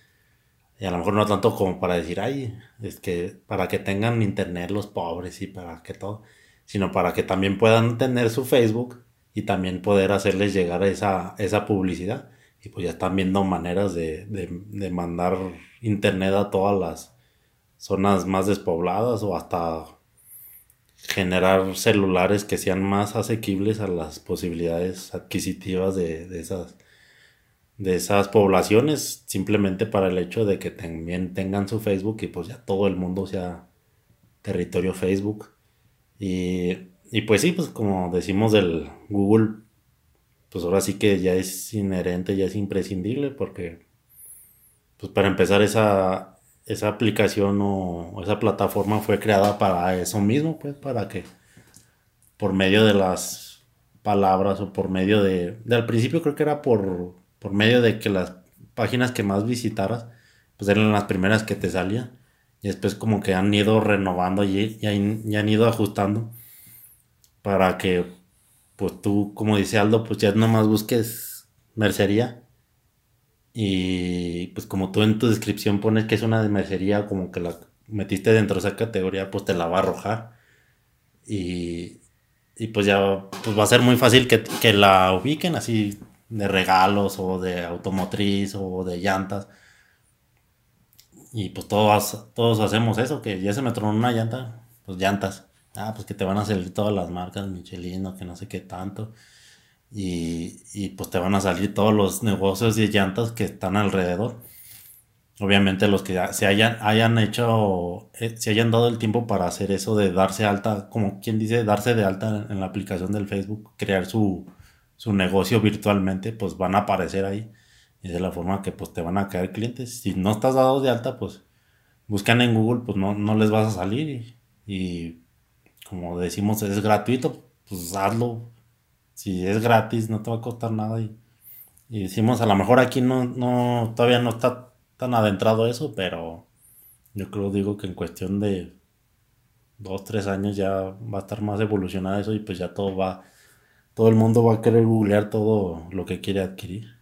S2: Y a lo mejor no tanto como para decir ay es que para que tengan internet los pobres y para que todo sino para que también puedan tener su Facebook y también poder hacerles llegar esa, esa publicidad. Y pues ya están viendo maneras de, de mandar internet a todas las zonas más despobladas o hasta generar celulares que sean más asequibles a las posibilidades adquisitivas de, esas de esas poblaciones simplemente para el hecho de que también tengan su Facebook y pues ya todo el mundo sea territorio Facebook. Y, y pues sí pues como decimos del Google pues ahora sí que ya es inherente ya es imprescindible porque pues para empezar esa esa aplicación o esa plataforma fue creada para eso mismo, pues para que por medio de las palabras o por medio de, al principio creo que era por, por medio de que las páginas que más visitaras, pues eran las primeras que te salían. Y después como que han ido renovando y, y, han ido ajustando para que, pues tú, como dice Aldo, pues ya nomás busques mercería y pues como tú en tu descripción pones que es una mercería, como que la metiste dentro de esa categoría, pues te la va a arrojar. Y, y pues ya pues va a ser muy fácil que, que, la ubiquen así de regalos o de automotriz o de llantas. Y pues todos, todos hacemos eso, que ya se me tronó una llanta, pues llantas. Ah, pues que te van a salir todas las marcas, Michelin o que no sé qué tanto y, y, pues te van a salir todos los negocios y llantas que están alrededor. Obviamente los que se hayan, hayan hecho, eh, se hayan dado el tiempo para hacer eso de darse alta, como quien dice, darse de alta en la aplicación del Facebook, crear su, su negocio virtualmente, pues van a aparecer ahí. Y de la forma que pues te van a caer clientes. Si no estás dado de alta, pues buscan en Google, pues no, no les vas a salir. Y, y como decimos, es gratuito, pues hazlo, si es gratis, no te va a costar nada. Y, y decimos, a lo mejor aquí no, no, todavía no está tan adentrado eso, pero yo creo, digo que en cuestión de dos, tres años ya va a estar más evolucionado eso y pues ya todo va, todo el mundo va a querer googlear todo lo que quiere adquirir.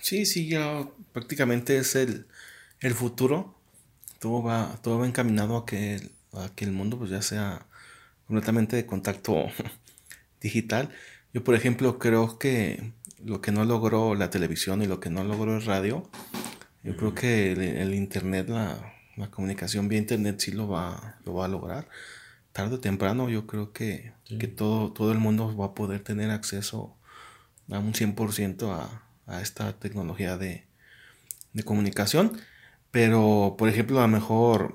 S1: Sí, sí, ya prácticamente es el, el futuro, todo va, todo va encaminado a que, a que el mundo pues ya sea completamente de contacto digital. Yo, por ejemplo, creo que lo que no logró la televisión y lo que no logró el radio, yo creo que el, internet, la, comunicación vía internet sí lo va, lo va a lograr. Tarde o temprano yo creo que, que todo, todo el mundo va a poder tener acceso a un 100% a, a esta tecnología de, de, comunicación. Pero, por ejemplo, a lo mejor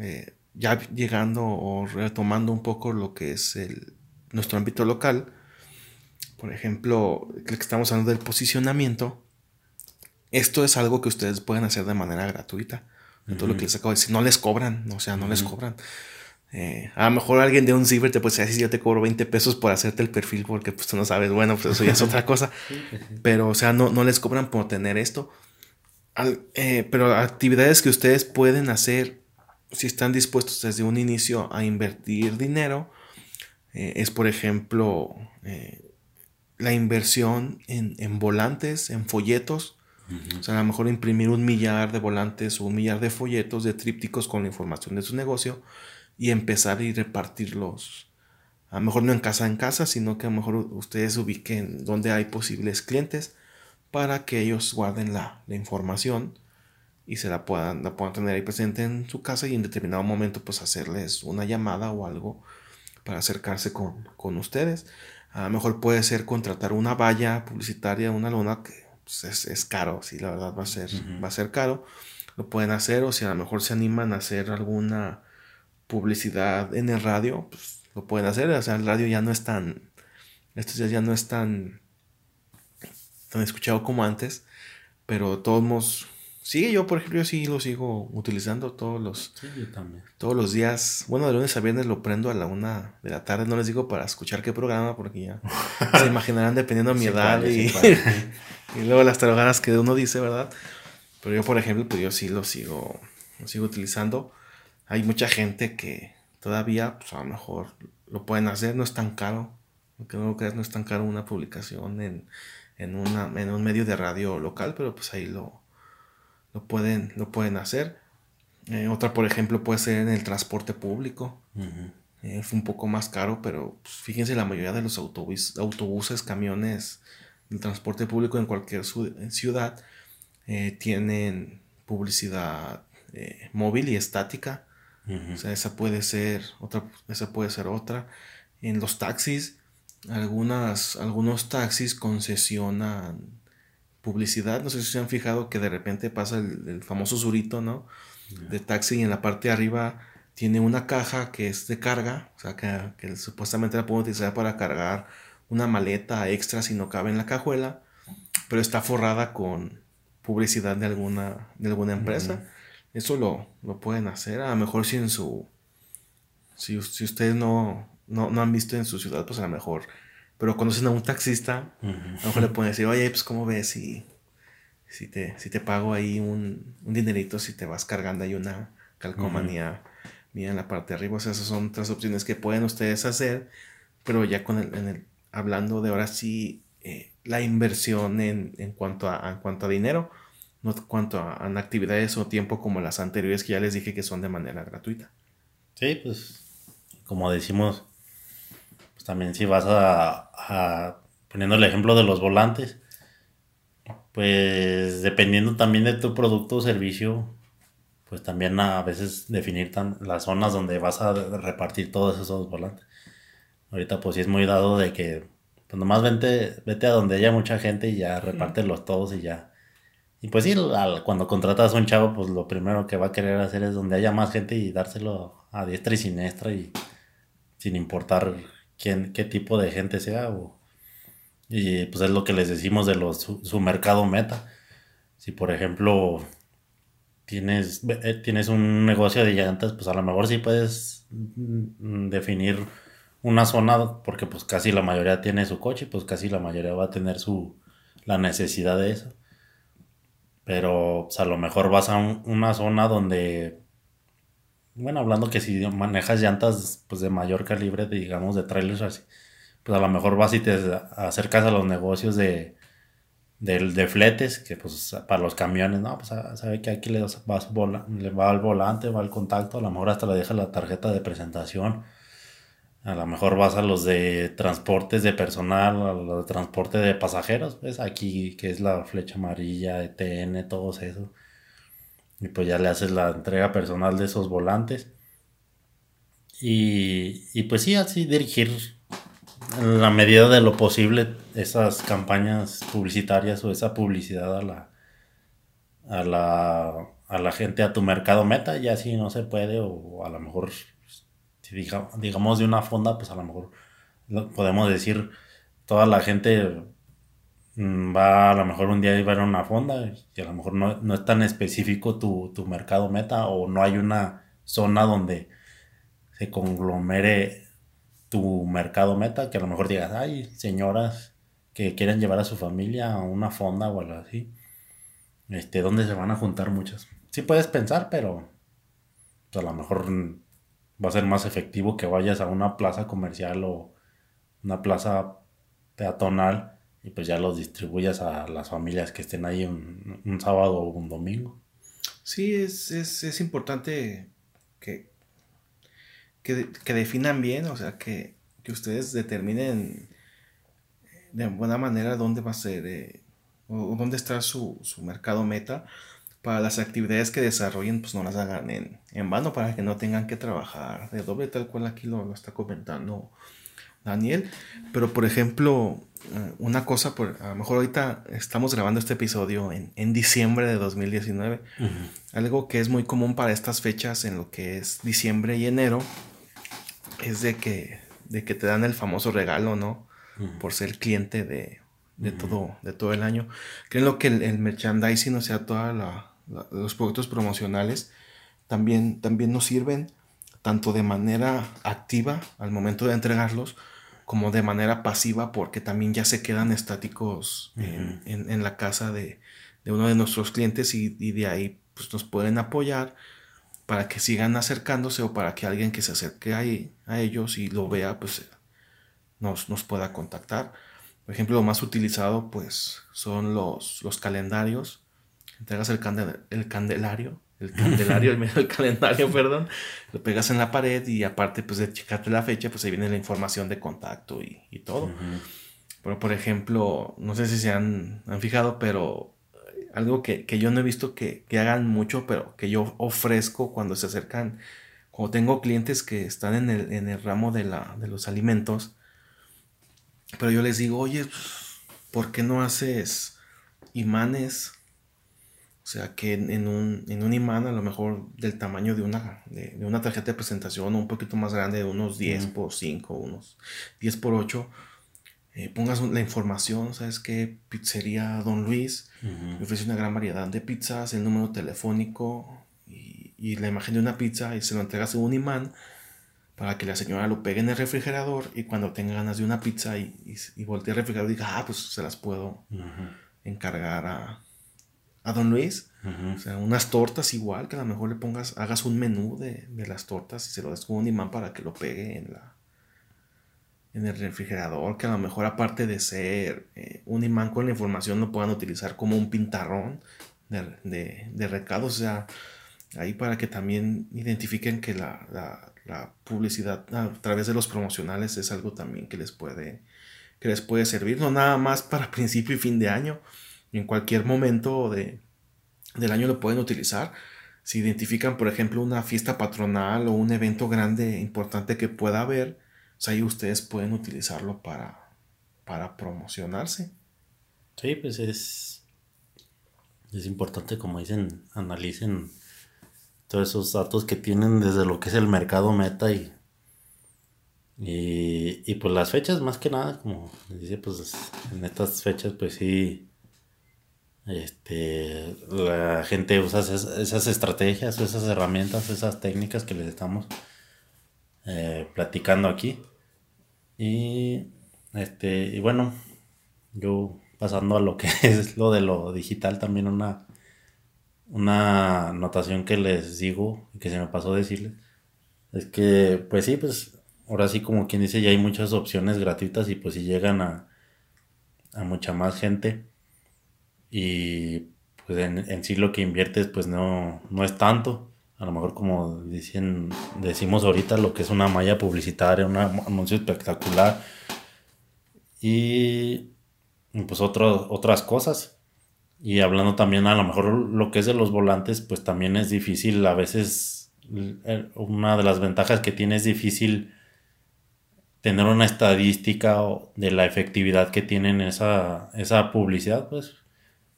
S1: eh, ya llegando o retomando un poco lo que es el, nuestro ámbito local, por ejemplo, que estamos hablando del posicionamiento, esto es algo que ustedes pueden hacer de manera gratuita. Todo lo que les acabo de decir, no les cobran, o sea, no les cobran. Eh, a lo mejor alguien de un ciber te puede decir, yo te cobro 20 pesos por hacerte el perfil porque pues tú no sabes, bueno, pues eso ya es otra cosa. Pero, o sea, no, no les cobran por tener esto. Eh, pero actividades que ustedes pueden hacer si están dispuestos desde un inicio a invertir dinero, eh, es por ejemplo la inversión en, volantes, en folletos. O sea, a lo mejor imprimir un millar de volantes o un millar de folletos, de trípticos con la información de su negocio y empezar y repartirlos. A lo mejor no en casa en casa, sino que a lo mejor ustedes ubiquen donde hay posibles clientes para que ellos guarden la, información y se la puedan, la puedan tener ahí presente en su casa y en determinado momento pues hacerles una llamada o algo para acercarse con, con ustedes. A lo mejor puede ser contratar una valla publicitaria, una luna que pues, es, caro, sí, la verdad va a ser, va a ser caro. Lo pueden hacer o si a lo mejor se animan a hacer alguna publicidad en el radio, pues lo pueden hacer. O sea, el radio ya no es tan, esto ya, ya no es tan, tan escuchado como antes, pero todos Sí, yo por ejemplo, yo sí lo sigo utilizando todos los... Todos los días. Bueno, de lunes a viernes lo prendo a la una de la tarde. No les digo para escuchar qué programa, porque ya se imaginarán dependiendo de mi edad y, y, luego las tarogadas que uno dice, ¿verdad? Pero yo, por ejemplo, pues yo sí lo sigo, lo sigo utilizando. Hay mucha gente que todavía, pues a lo mejor lo pueden hacer, no es tan caro. Lo que no creas, no es tan caro una publicación en, en, una, en un medio de radio local, pero pues ahí lo lo pueden, lo pueden hacer. Eh, otra, por ejemplo, puede ser en el transporte público. es un poco más caro, pero pues, fíjense, la mayoría de los autobuses, camiones el transporte público en cualquier ciudad eh, tienen publicidad eh, móvil y estática. O sea, esa puede ser otra, esa puede ser otra. En los taxis, algunas, algunos taxis concesionan publicidad. No sé si se han fijado que de repente pasa el, famoso surito, ¿no? De taxi y en la parte de arriba tiene una caja que es de carga, o sea, que, supuestamente la puedo utilizar para cargar una maleta extra si no cabe en la cajuela, pero está forrada con publicidad de alguna, de alguna empresa. Eso lo, lo, pueden hacer. A lo mejor si en su. Si, si ustedes no, no, no, han visto en su ciudad, pues a lo mejor pero conocen a un taxista, a lo mejor le pueden decir, oye, pues ¿cómo ves si, si, te, si te pago ahí un, un dinerito, si te vas cargando ahí una calcomanía mía en la parte de arriba? O sea, esas son otras opciones que pueden ustedes hacer, pero ya con el, en el, hablando de ahora sí, eh, la inversión en, en, cuanto a, en cuanto a dinero, no en cuanto a, a, actividades o tiempo como las anteriores que ya les dije que son de manera gratuita.
S2: Sí, pues como decimos, también si vas a, poniendo el ejemplo de los volantes, pues dependiendo también de tu producto o servicio, pues también a veces definir tan, las zonas donde vas a repartir todos esos volantes. Ahorita pues sí es muy dado de que pues nomás vete, vete a donde haya mucha gente y ya repártelos todos y ya. Y pues sí, cuando contratas a un chavo, pues lo primero que va a querer hacer es donde haya más gente y dárselo a diestra y siniestra y sin importar quién, qué tipo de gente sea. y pues es lo que les decimos de los, su, mercado meta. Si por ejemplo tienes, eh, tienes un negocio de llantas, pues a lo mejor sí puedes mm, definir una zona, porque pues casi la mayoría tiene su coche, pues casi la mayoría va a tener su, la necesidad de eso. Pero pues, a lo mejor vas a una zona donde bueno, hablando que si manejas llantas pues de mayor calibre, digamos de trailers pues a lo mejor vas y te acercas a los negocios de, de fletes, que pues para los camiones, no, pues sabe que aquí le, va, le va al volante, va al contacto, a lo mejor hasta le deja la tarjeta de presentación. A lo mejor vas a los de transportes de personal, a los de transporte de pasajeros, pues aquí que es la flecha amarilla, ETN, todos esos. Y pues ya le haces la entrega personal de esos volantes. Y, y pues sí, así dirigir en la medida de lo posible esas campañas publicitarias o esa publicidad a la a la, a la gente a tu mercado meta ya si no se puede o a lo mejor si digamos de una fonda pues a lo mejor podemos decir toda la gente va a lo mejor un día a a una fonda y a lo mejor no, no es tan específico tu, tu mercado meta o no hay una zona donde se conglomere tu mercado meta, que a lo mejor digas, hay señoras que quieren llevar a su familia a una fonda o algo así, este, donde se van a juntar muchas. Sí puedes pensar, pero pues, a lo mejor va a ser más efectivo que vayas a una plaza comercial o una plaza peatonal y pues ya los distribuyas a las familias que estén ahí un, sábado o un domingo.
S1: Sí, es, es, es importante que, que, definan bien, o sea, que, ustedes determinen de buena manera dónde va a ser eh, o dónde está su, mercado meta para las actividades que desarrollen, pues no las hagan en, en vano para que no tengan que trabajar de doble, tal cual aquí lo, está comentando Daniel. Pero por ejemplo, eh, una cosa, por, a lo mejor ahorita estamos grabando este episodio en, en diciembre de 2019. Algo que es muy común para estas fechas en lo que es diciembre y enero es de que, de que te dan el famoso regalo, ¿no? Por ser cliente de, de, todo, de todo el año. Creo que el, merchandising, o sea, todos los productos promocionales, también, también nos sirven tanto de manera activa al momento de entregarlos, como de manera pasiva, porque también ya se quedan estáticos en, en, la casa de, de, uno de nuestros clientes y, y de ahí pues, nos pueden apoyar para que sigan acercándose o para que alguien que se acerque a, ellos y lo vea, pues nos, nos, pueda contactar. Por ejemplo, lo más utilizado pues son los, los calendarios. Entregas el, el candelario, el candelario, el del calendario, perdón, lo pegas en la pared y aparte pues de checarte la fecha, pues ahí viene la información de contacto y, y todo. Pero por ejemplo, no sé si se han, han fijado, pero algo que, yo no he visto que, hagan mucho, pero que yo ofrezco cuando se acercan, cuando tengo clientes que están en el, en el ramo de, la, de los alimentos, pero yo les digo, oye, ¿por qué no haces imanes? O sea, que en, un, en un imán a lo mejor del tamaño de una, de, una tarjeta de presentación, un poquito más grande, de unos 10 por 5, unos 10 por 8, eh, pongas la información, ¿sabes qué? Pizzería Don Luis, me ofrece una gran variedad de pizzas, el número telefónico y, la imagen de una pizza y se lo entregas en un imán para que la señora lo pegue en el refrigerador y cuando tenga ganas de una pizza y, y, voltee el refrigerador diga, ah, pues se las puedo encargar a, a Don Luis. O sea, unas tortas igual, que a lo mejor le pongas, hagas un menú de, de las tortas y se lo des con un imán para que lo pegue en la, en el refrigerador que a lo mejor aparte de ser eh, un imán con la información lo puedan utilizar como un pintarrón de, de, recados, o sea, ahí para que también identifiquen que la, publicidad a través de los promocionales es algo también que les puede que les puede servir, no nada más para principio y fin de año, en cualquier momento de, del año lo pueden utilizar. Si identifican, por ejemplo, una fiesta patronal o un evento grande importante que pueda haber, ahí ustedes pueden utilizarlo para, para promocionarse.
S2: Sí, pues es, es importante, como dicen, analicen todos esos datos que tienen desde lo que es el mercado meta y, y, pues las fechas más que nada, como dice, pues en estas fechas pues sí, este, la gente usa esas, estrategias, esas herramientas, esas técnicas que les estamos eh, platicando aquí. Y este, y bueno, yo pasando a lo que es lo de lo digital, también una, una anotación que les digo y que se me pasó decirles, es que pues sí, pues ahora sí como quien dice ya hay muchas opciones gratuitas y pues si llegan a, a mucha más gente, y pues en, sí lo que inviertes pues no, no es tanto. A lo mejor como dicen, decimos ahorita lo que es una malla publicitaria, un anuncio espectacular y pues otras cosas. Y hablando también a lo mejor lo que es de los volantes, pues también es difícil a veces, una de las ventajas que tiene es difícil tener una estadística de la efectividad que tienen esa, esa publicidad, pues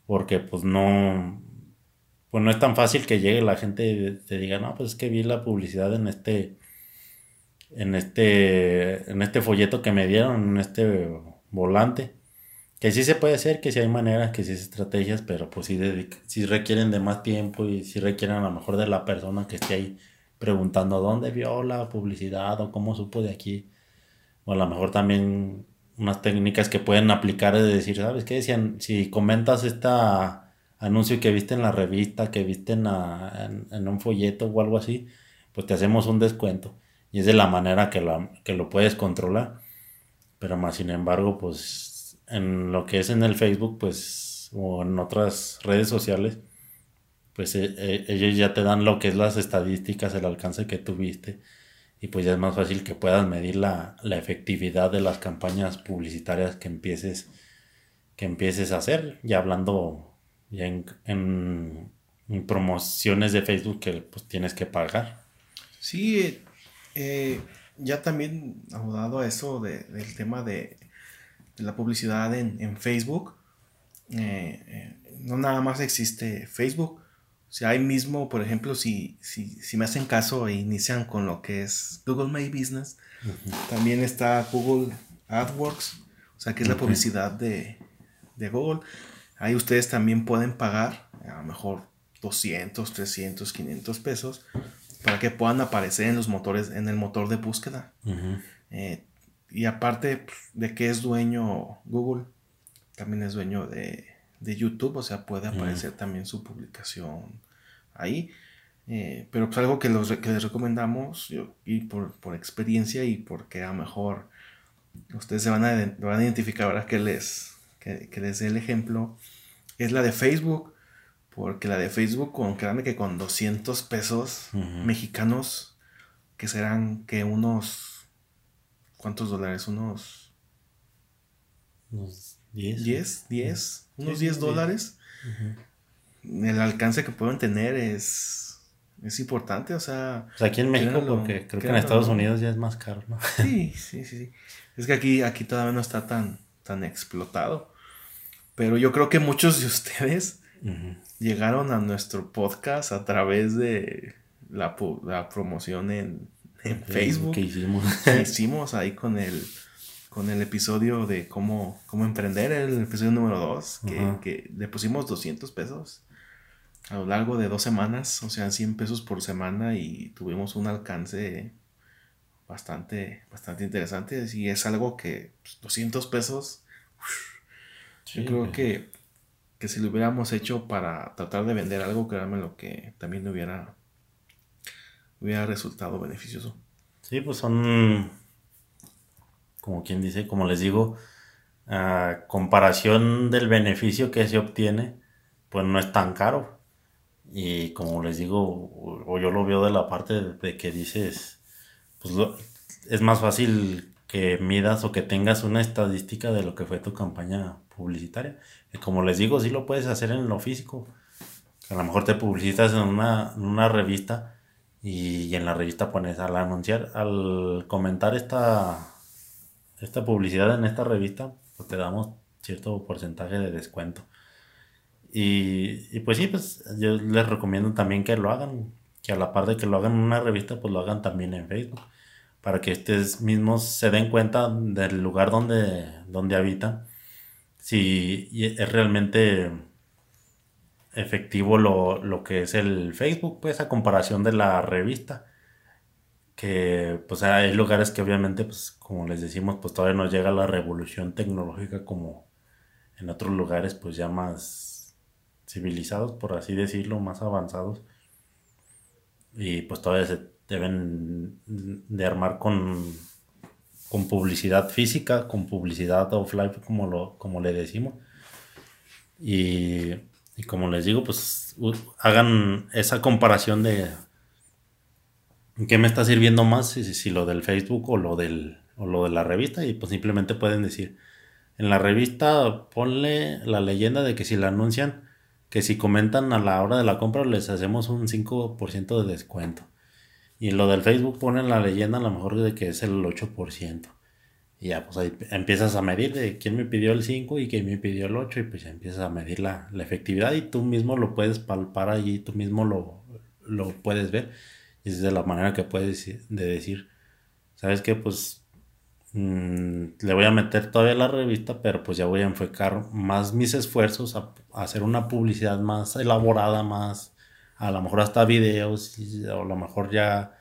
S2: porque pues no, pues no es tan fácil que llegue la gente y te diga, no, pues es que vi la publicidad en este, en este, en este folleto que me dieron, en este volante. Que sí se puede hacer, que sí hay maneras, que sí hay estrategias, pero pues sí, requieren de más tiempo y sí requieren a lo mejor de la persona que esté ahí preguntando dónde vio la publicidad o cómo supo de aquí. O a lo mejor también unas técnicas que pueden aplicar de decir, ¿sabes qué? decían si comentas este anuncio que viste en la revista, que viste en, en, un folleto o algo así, pues te hacemos un descuento. Y es de la manera que lo, que lo puedes controlar. Pero más sin embargo, pues en lo que es en el Facebook, pues, o en otras redes sociales, pues eh, eh, ellos ya te dan lo que es las estadísticas, el alcance que tuviste y pues ya es más fácil que puedas medir la, efectividad de las campañas publicitarias que empieces, que empieces a hacer, ya hablando ya en, promociones de Facebook que pues tienes que pagar.
S1: Sí, eh, ya también abordado a eso del tema de, la publicidad en, Facebook, eh, eh, no nada más existe Facebook, sea, ahí mismo, por ejemplo, si, si, me hacen caso e inician con lo que es Google My Business, también está Google AdWords, o sea, que es la publicidad de, Google. Ahí ustedes también pueden pagar a lo mejor 200, 300, 500 pesos para que puedan aparecer en los motores, en el motor de búsqueda. Eh, y aparte pues, de que es dueño Google, también es dueño de, de YouTube, o sea, puede aparecer también su publicación ahí. Eh, pero pues algo que, los, que les recomendamos, y por, experiencia y porque a lo mejor ustedes se van a, van a identificar ahora que les, que, les dé el ejemplo, es la de Facebook. Porque la de Facebook, con, créanme que con 200 pesos mexicanos, que serán que unos, ¿cuántos dólares? Unos...
S2: Unos 10.
S1: 10, 10 unos 10 dólares, el alcance que pueden tener es, es importante, o sea...
S2: Pues aquí en México, porque creo que en Estados Unidos ya es más caro, ¿no?
S1: Sí, sí, sí, Es que aquí, aquí todavía no está tan, tan explotado. Pero yo creo que muchos de ustedes llegaron a nuestro podcast a través de la, promoción en, en Facebook. Que hicimos. Que hicimos ahí con el con el episodio de cómo, cómo emprender, el episodio número 2, que, le pusimos 200 pesos a lo largo de dos semanas, o sea, 100 pesos por semana y tuvimos un alcance bastante, bastante interesante. Y es algo que 200 pues, pesos, yo creo que, que si lo hubiéramos hecho para tratar de vender algo, créanme lo que también hubiera, hubiera resultado beneficioso.
S2: Sí, pues son como quien dice, como les digo, a comparación del beneficio que se obtiene, pues no es tan caro. Y como les digo, o, yo lo veo de la parte de, que dices, pues es más fácil que midas o que tengas una estadística de lo que fue tu campaña publicitaria. Y como les digo, sí lo puedes hacer en lo físico. A lo mejor te publicitas en una, en una revista y, y, en la revista pones al anunciar, al comentar esta esta publicidad en esta revista, pues te damos cierto porcentaje de descuento. Y, pues sí, pues yo les recomiendo también que lo hagan, que a la par de que lo hagan en una revista, pues lo hagan también en Facebook, para que ustedes mismos se den cuenta del lugar donde, donde habitan, si es realmente efectivo lo, lo que es el Facebook, pues a comparación de la revista que pues hay lugares que obviamente pues como les decimos pues todavía no llega la revolución tecnológica como en otros lugares pues ya más civilizados por así decirlo más avanzados y pues todavía se deben de armar con con publicidad física con publicidad offline como lo como le decimos Y, y como les digo, pues hagan esa comparación de qué me está sirviendo más, si, si lo del Facebook o lo, del, o lo de la revista. Y pues simplemente pueden decir, en la revista ponle la leyenda de que si la anuncian, que si comentan a la hora de la compra les hacemos un 5% de descuento. Y lo del Facebook ponen la leyenda a lo mejor de que es el 8%. Y ya, pues ahí empiezas a medir de quién me pidió el 5 y quién me pidió el 8 y pues ya empiezas a medir la, efectividad y tú mismo lo puedes palpar allí, tú mismo lo, lo puedes ver. Y es de la manera que puedes de decir, ¿sabes qué? Pues mm, le voy a meter todavía la revista, pero pues ya voy a enfocar más mis esfuerzos a, hacer una publicidad más elaborada, más, a lo mejor hasta videos, y a lo mejor ya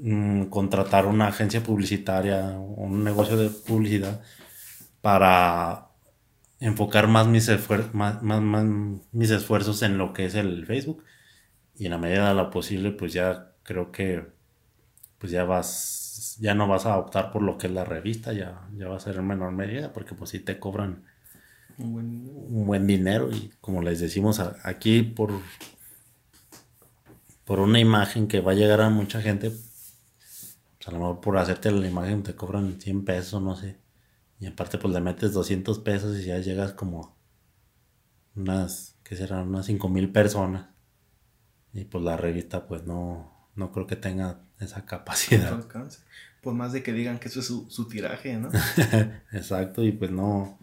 S2: Mm, contratar una agencia publicitaria, un negocio de publicidad para enfocar más mis, más, mis esfuerzos en lo que es el Facebook. Y en la medida de lo posible pues ya creo que pues ya vas ya no vas a optar por lo que es la revista ya, ya va a ser en menor medida porque pues si te cobran un buen, un buen dinero y como les decimos aquí por por una imagen que va a llegar a mucha gente a lo mejor por hacerte la imagen te cobran 100 pesos, no sé. Y aparte pues le metes 200 pesos y ya llegas como unas, ¿qué serán? Unas 5 mil personas. Y pues la revista pues no, no creo que tenga esa capacidad.
S1: Por más de que digan que eso es su, tiraje, ¿no?
S2: Exacto, y pues no.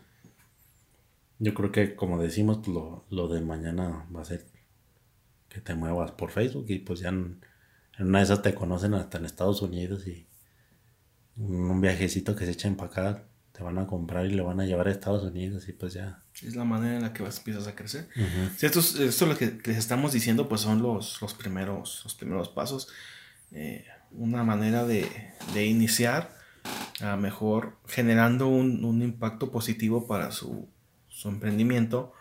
S2: Yo creo que como decimos, pues, lo, lo de mañana va a ser que te muevas por Facebook y pues ya en una de esas te conocen hasta en Estados Unidos y un viajecito que se echen para acá te van a comprar y le van a llevar a Estados Unidos y pues ya.
S1: Es la manera en la que vas, empiezas a crecer. esto, es, lo que les estamos diciendo pues son los, los, primeros, los primeros pasos. Eh, una manera de, de, iniciar a mejor generando un, un impacto positivo para su, su, emprendimiento,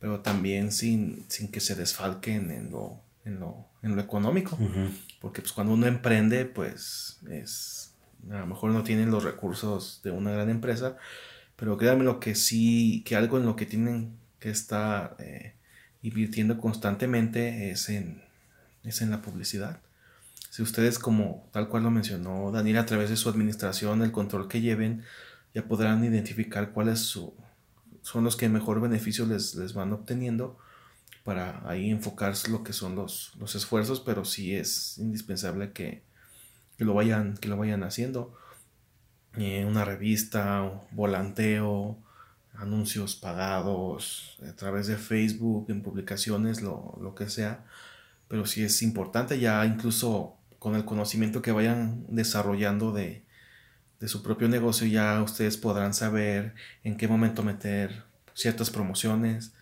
S1: pero también sin, sin que se desfalquen en lo, en lo, en lo económico. Porque pues cuando uno emprende, pues es, a lo mejor no tienen los recursos de una gran empresa, pero créanme lo que sí, que algo en lo que tienen que estar eh, invirtiendo constantemente es en, es en la publicidad. Si ustedes, como tal cual lo mencionó Daniel, a través de su administración, el control que lleven, ya podrán identificar cuáles su, son los que mejor beneficio les, les van obteniendo para ahí enfocarse lo que son los, los esfuerzos, pero sí es indispensable que, lo, vayan, que lo vayan haciendo. Eh, una revista, volanteo, anuncios pagados a través de Facebook, en publicaciones, lo, lo que sea. Pero sí es importante ya incluso con el conocimiento que vayan desarrollando de, de su propio negocio, ya ustedes podrán saber en qué momento meter ciertas promociones,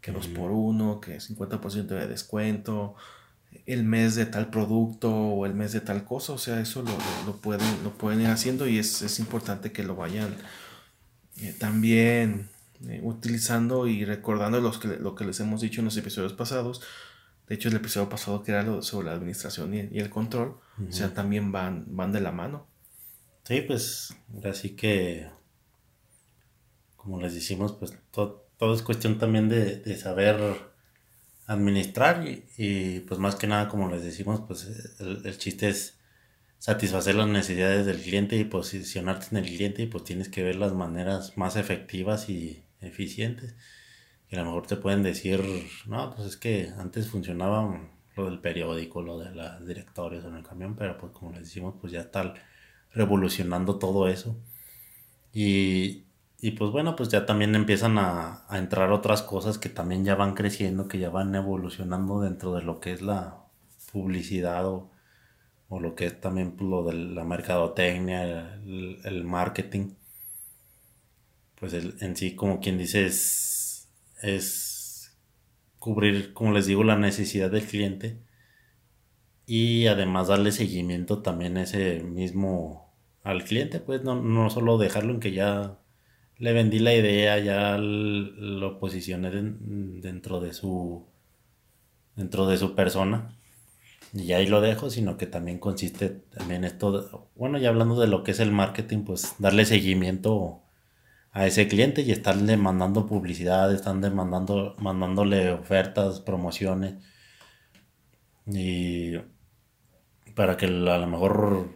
S1: que dos por uno, que 50% de descuento, el mes de tal producto o el mes de tal cosa, o sea, eso lo, pueden, lo pueden ir haciendo y es, importante que lo vayan eh, también eh, utilizando y recordando los que, lo que les hemos dicho en los episodios pasados. De hecho, el episodio pasado que era lo sobre la administración y, el control, o sea, también van, van de la mano.
S2: Sí, pues así que, como les decimos, pues todo todo es cuestión también de, saber administrar y, pues más que nada como les decimos pues el, chiste es satisfacer las necesidades del cliente y posicionarte en el cliente y pues tienes que ver las maneras más efectivas y eficientes y a lo mejor te pueden decir no pues es que antes funcionaba lo del periódico lo de los directorios en el camión pero pues como les decimos pues ya está revolucionando todo eso y, y pues bueno, pues ya también empiezan a, entrar otras cosas que también ya van creciendo, que ya van evolucionando dentro de lo que es la publicidad o, lo que es también pues, lo de la mercadotecnia, el, marketing. Pues en sí, como quien dice, es, es cubrir, como les digo, la necesidad del cliente y además darle seguimiento también ese mismo al cliente, pues no, no solo dejarlo en que ya le vendí la idea, ya lo posicioné dentro de su dentro de su persona y ahí lo dejo, sino que también consiste también esto, bueno, ya hablando de lo que es el marketing, pues darle seguimiento a ese cliente y estarle mandando publicidad, están demandando, mandándole ofertas, promociones. Y para que a lo mejor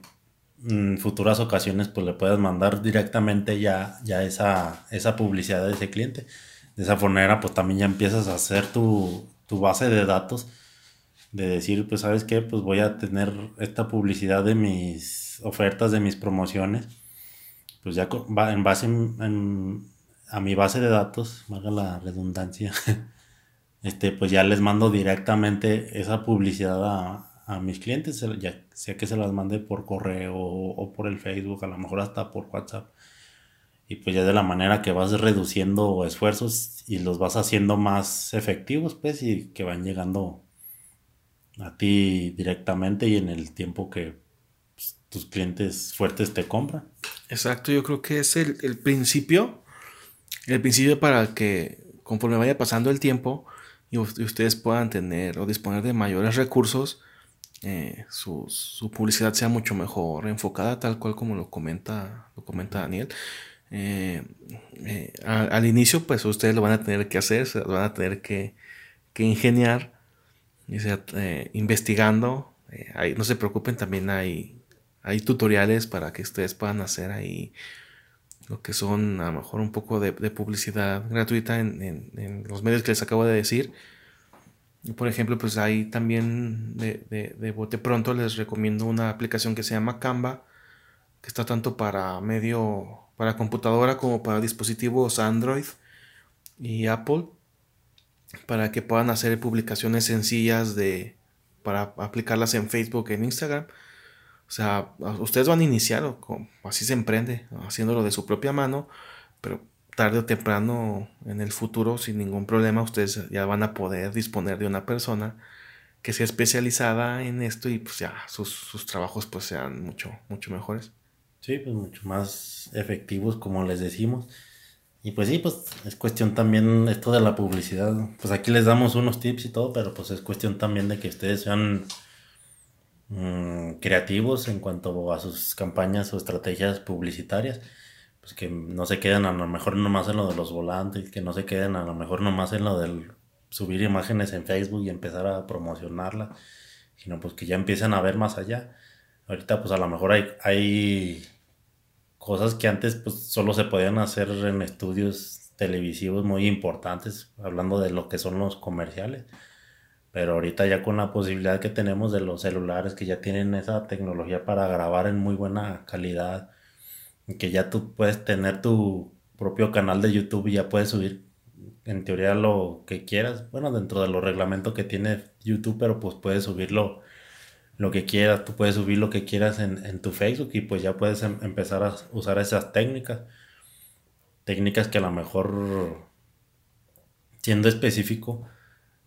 S2: en futuras ocasiones pues le puedas mandar directamente ya, ya esa, esa publicidad de ese cliente. De esa manera pues también ya empiezas a hacer tu, tu base de datos de decir pues sabes qué pues voy a tener esta publicidad de mis ofertas, de mis promociones pues ya en base a mi base de datos, valga la redundancia, este, pues ya les mando directamente esa publicidad a, mis clientes, ya sea que se las mande por correo o, por el Facebook, a lo mejor hasta por WhatsApp. Y pues ya de la manera que vas reduciendo esfuerzos y los vas haciendo más efectivos, pues, y que van llegando a ti directamente y en el tiempo que tus clientes fuertes te compran.
S1: Exacto, yo creo que es el, principio, el principio para que conforme vaya pasando el tiempo y, ustedes puedan tener o disponer de mayores recursos, eh, su, publicidad sea mucho mejor enfocada, tal cual como lo comenta, lo comenta Daniel. Eh, eh, al, inicio, pues ustedes lo van a tener que hacer, se van a tener que, ingeniar, y sea, investigando. no se preocupen, también hay hay tutoriales para que ustedes puedan hacer ahí lo que son a lo mejor un poco de, publicidad gratuita en, los medios que les acabo de decir. Por ejemplo, pues ahí también de, de, bote pronto les recomiendo una aplicación que se llama Canva, que está tanto para medio, para computadora como para dispositivos Android y Apple, para que puedan hacer publicaciones sencillas de, para aplicarlas en Facebook, en Instagram o sea, ustedes van a iniciar, así se emprende, haciéndolo de su propia mano, pero tarde o temprano en el futuro, sin ningún problema, ustedes ya van a poder disponer de una persona que sea especializada en esto y pues ya sus, trabajos pues sean mucho, mucho mejores.
S2: Sí, pues mucho más efectivos, como les decimos. Y pues sí, pues es cuestión también esto de la publicidad. Pues aquí les damos unos tips y todo, pero pues es cuestión también de que ustedes sean Mm, creativos en cuanto a sus campañas o estrategias publicitarias. Pues que no se queden a lo mejor nomás en lo de los volantes, que no se queden a lo mejor nomás en lo del subir imágenes en Facebook y empezar a promocionarla, sino pues que ya empiecen a ver más allá. Ahorita pues a lo mejor hay, hay cosas que antes pues solo se podían hacer en estudios televisivos muy importantes, hablando de lo que son los comerciales pero ahorita ya con la posibilidad que tenemos de los celulares que ya tienen esa tecnología para grabar en muy buena calidad, que ya tú puedes tener tu propio canal de YouTube y ya puedes subir en teoría lo que quieras, bueno, dentro de los reglamentos que tiene YouTube, pero pues puedes subirlo lo que quieras, tú puedes subir lo que quieras en, en tu Facebook y pues ya puedes em, empezar a usar esas técnicas, técnicas que a lo mejor siendo específico,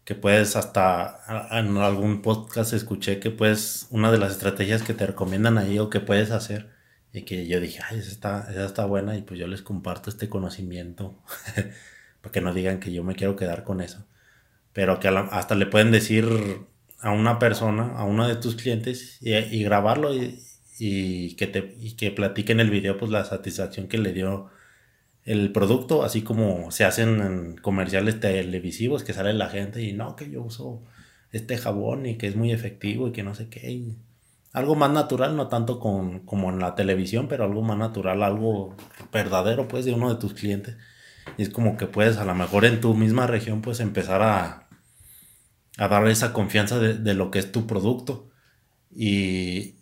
S2: que puedes hasta en algún podcast escuché que pues una de las estrategias que te recomiendan ahí o que puedes hacer y que yo dije, ay, esa está, esa buena y pues yo les comparto este conocimiento para que no digan que yo me quiero quedar con eso. Pero que hasta le pueden decir a una persona, a uno de tus clientes y, grabarlo y, y, que te, y que platique en el video pues la satisfacción que le dio el producto, así como se hacen en comerciales televisivos que sale la gente y no, que yo uso este jabón y que es muy efectivo y que no sé qué. algo más natural, no tanto con, como en la televisión, pero algo más natural, algo verdadero pues de uno de tus clientes. Y es como que puedes a lo mejor en tu misma región pues empezar a, a darle esa confianza de, de lo que es tu producto. Y,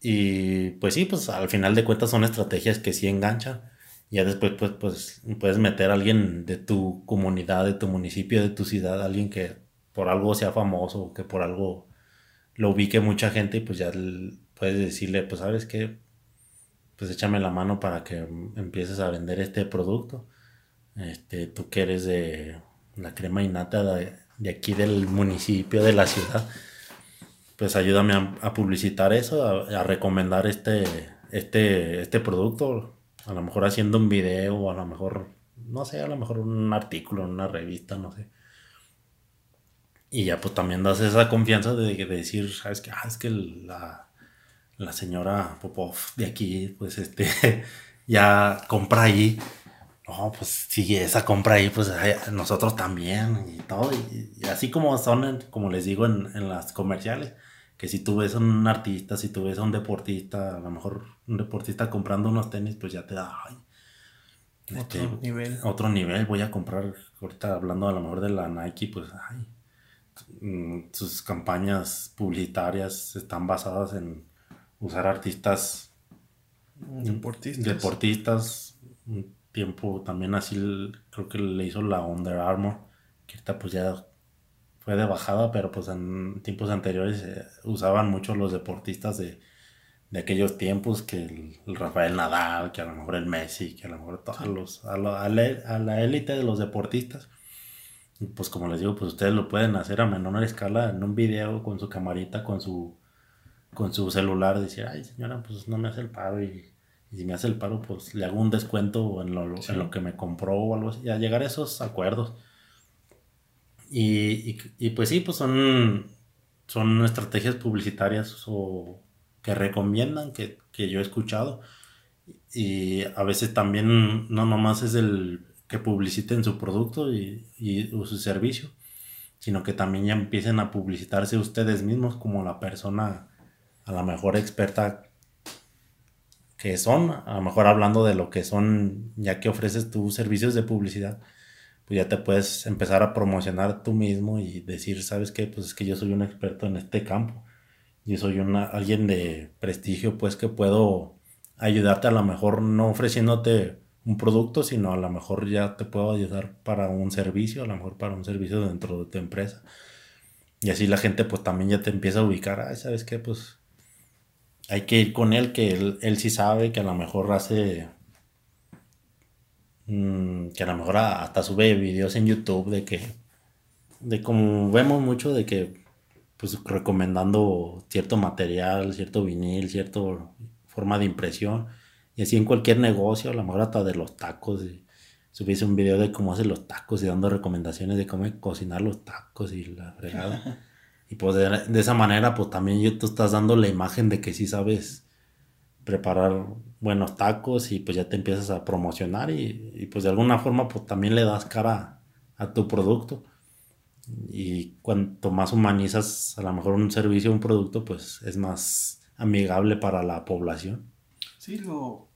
S2: y pues sí, pues al final de cuentas son estrategias que sí enganchan ya después pues, pues puedes meter a alguien de tu comunidad, de tu municipio, de tu ciudad, alguien que por algo sea famoso, que por algo lo ubique mucha gente y pues ya puedes decirle, pues sabes que, pues échame la mano para que empieces a vender este producto. Este, tú que eres de la crema innata de, de aquí del municipio, de la ciudad, pues ayúdame a, publicitar eso, a, a, recomendar este, este, este producto a lo mejor haciendo un video o a lo mejor, no sé, a lo mejor un artículo en una revista, no sé. Y ya pues también das esa confianza de, decir, sabes que, ah, es que la, la señora Popov de aquí, pues este, ya compra ahí. no, pues si esa compra ahí, pues nosotros también y todo. Y, así como son, como les digo en, en, las comerciales, que si tú ves a un artista, si tú ves a un deportista, a lo mejor un deportista comprando unos tenis, pues ya te da, ay,
S1: otro este, nivel.
S2: Otro nivel, voy a comprar, ahorita hablando a lo mejor de la Nike, pues, ay, mm, sus campañas publicitarias están basadas en usar artistas
S1: deportistas,
S2: deportistas tiempo también así creo que le hizo la Under Armour, que ahorita pues ya fue de bajada, pero pues en tiempos anteriores eh, usaban mucho los deportistas de, aquellos tiempos, que el, Rafael Nadal, que a lo mejor el Messi, que a lo mejor todos los, a, la élite de los deportistas. Y pues como les digo, pues ustedes lo pueden hacer a menor escala en un video con su camarita, con su, con su celular, decir, ay señora, pues no me hace el paro y y si me hace el paro, pues le hago un descuento en lo, en lo que me compró o algo así, a llegar a esos acuerdos. Y, y, pues sí, pues son, son estrategias publicitarias o que recomiendan, que, que yo he escuchado. Y a veces también no nomás es el que publiciten su producto y, y su servicio, sino que también ya empiecen a publicitarse ustedes mismos como la persona a la mejor experta que son, a lo mejor hablando de lo que son, ya que ofreces tus servicios de publicidad, pues ya te puedes empezar a promocionar tú mismo y decir, ¿sabes qué? Pues es que yo soy un experto en este campo. Yo soy una, alguien de prestigio, pues que puedo ayudarte a lo mejor no ofreciéndote un producto, sino a lo mejor ya te puedo ayudar para un servicio, a lo mejor para un servicio dentro de tu empresa. Y así la gente pues también ya te empieza a ubicar, ay, ¿sabes qué? Pues hay que ir con él, que él, sí sabe que a lo mejor hace. Mm, que a lo mejor hasta sube videos en YouTube de que. de como vemos mucho de que. pues recomendando cierto material, cierto vinil, cierta forma de impresión. Y así en cualquier negocio, a lo mejor hasta de los tacos. Y subiese un video de cómo hace los tacos y dando recomendaciones de cómo cocinar los tacos y la fregada. Y pues de, esa manera, pues también tú estás dando la imagen de que sí sabes preparar buenos tacos y pues ya te empiezas a promocionar y, pues de alguna forma pues también le das cara a, tu producto. Y cuanto más humanizas a lo mejor un servicio un producto, pues es más amigable para la población.
S1: Sí, lo,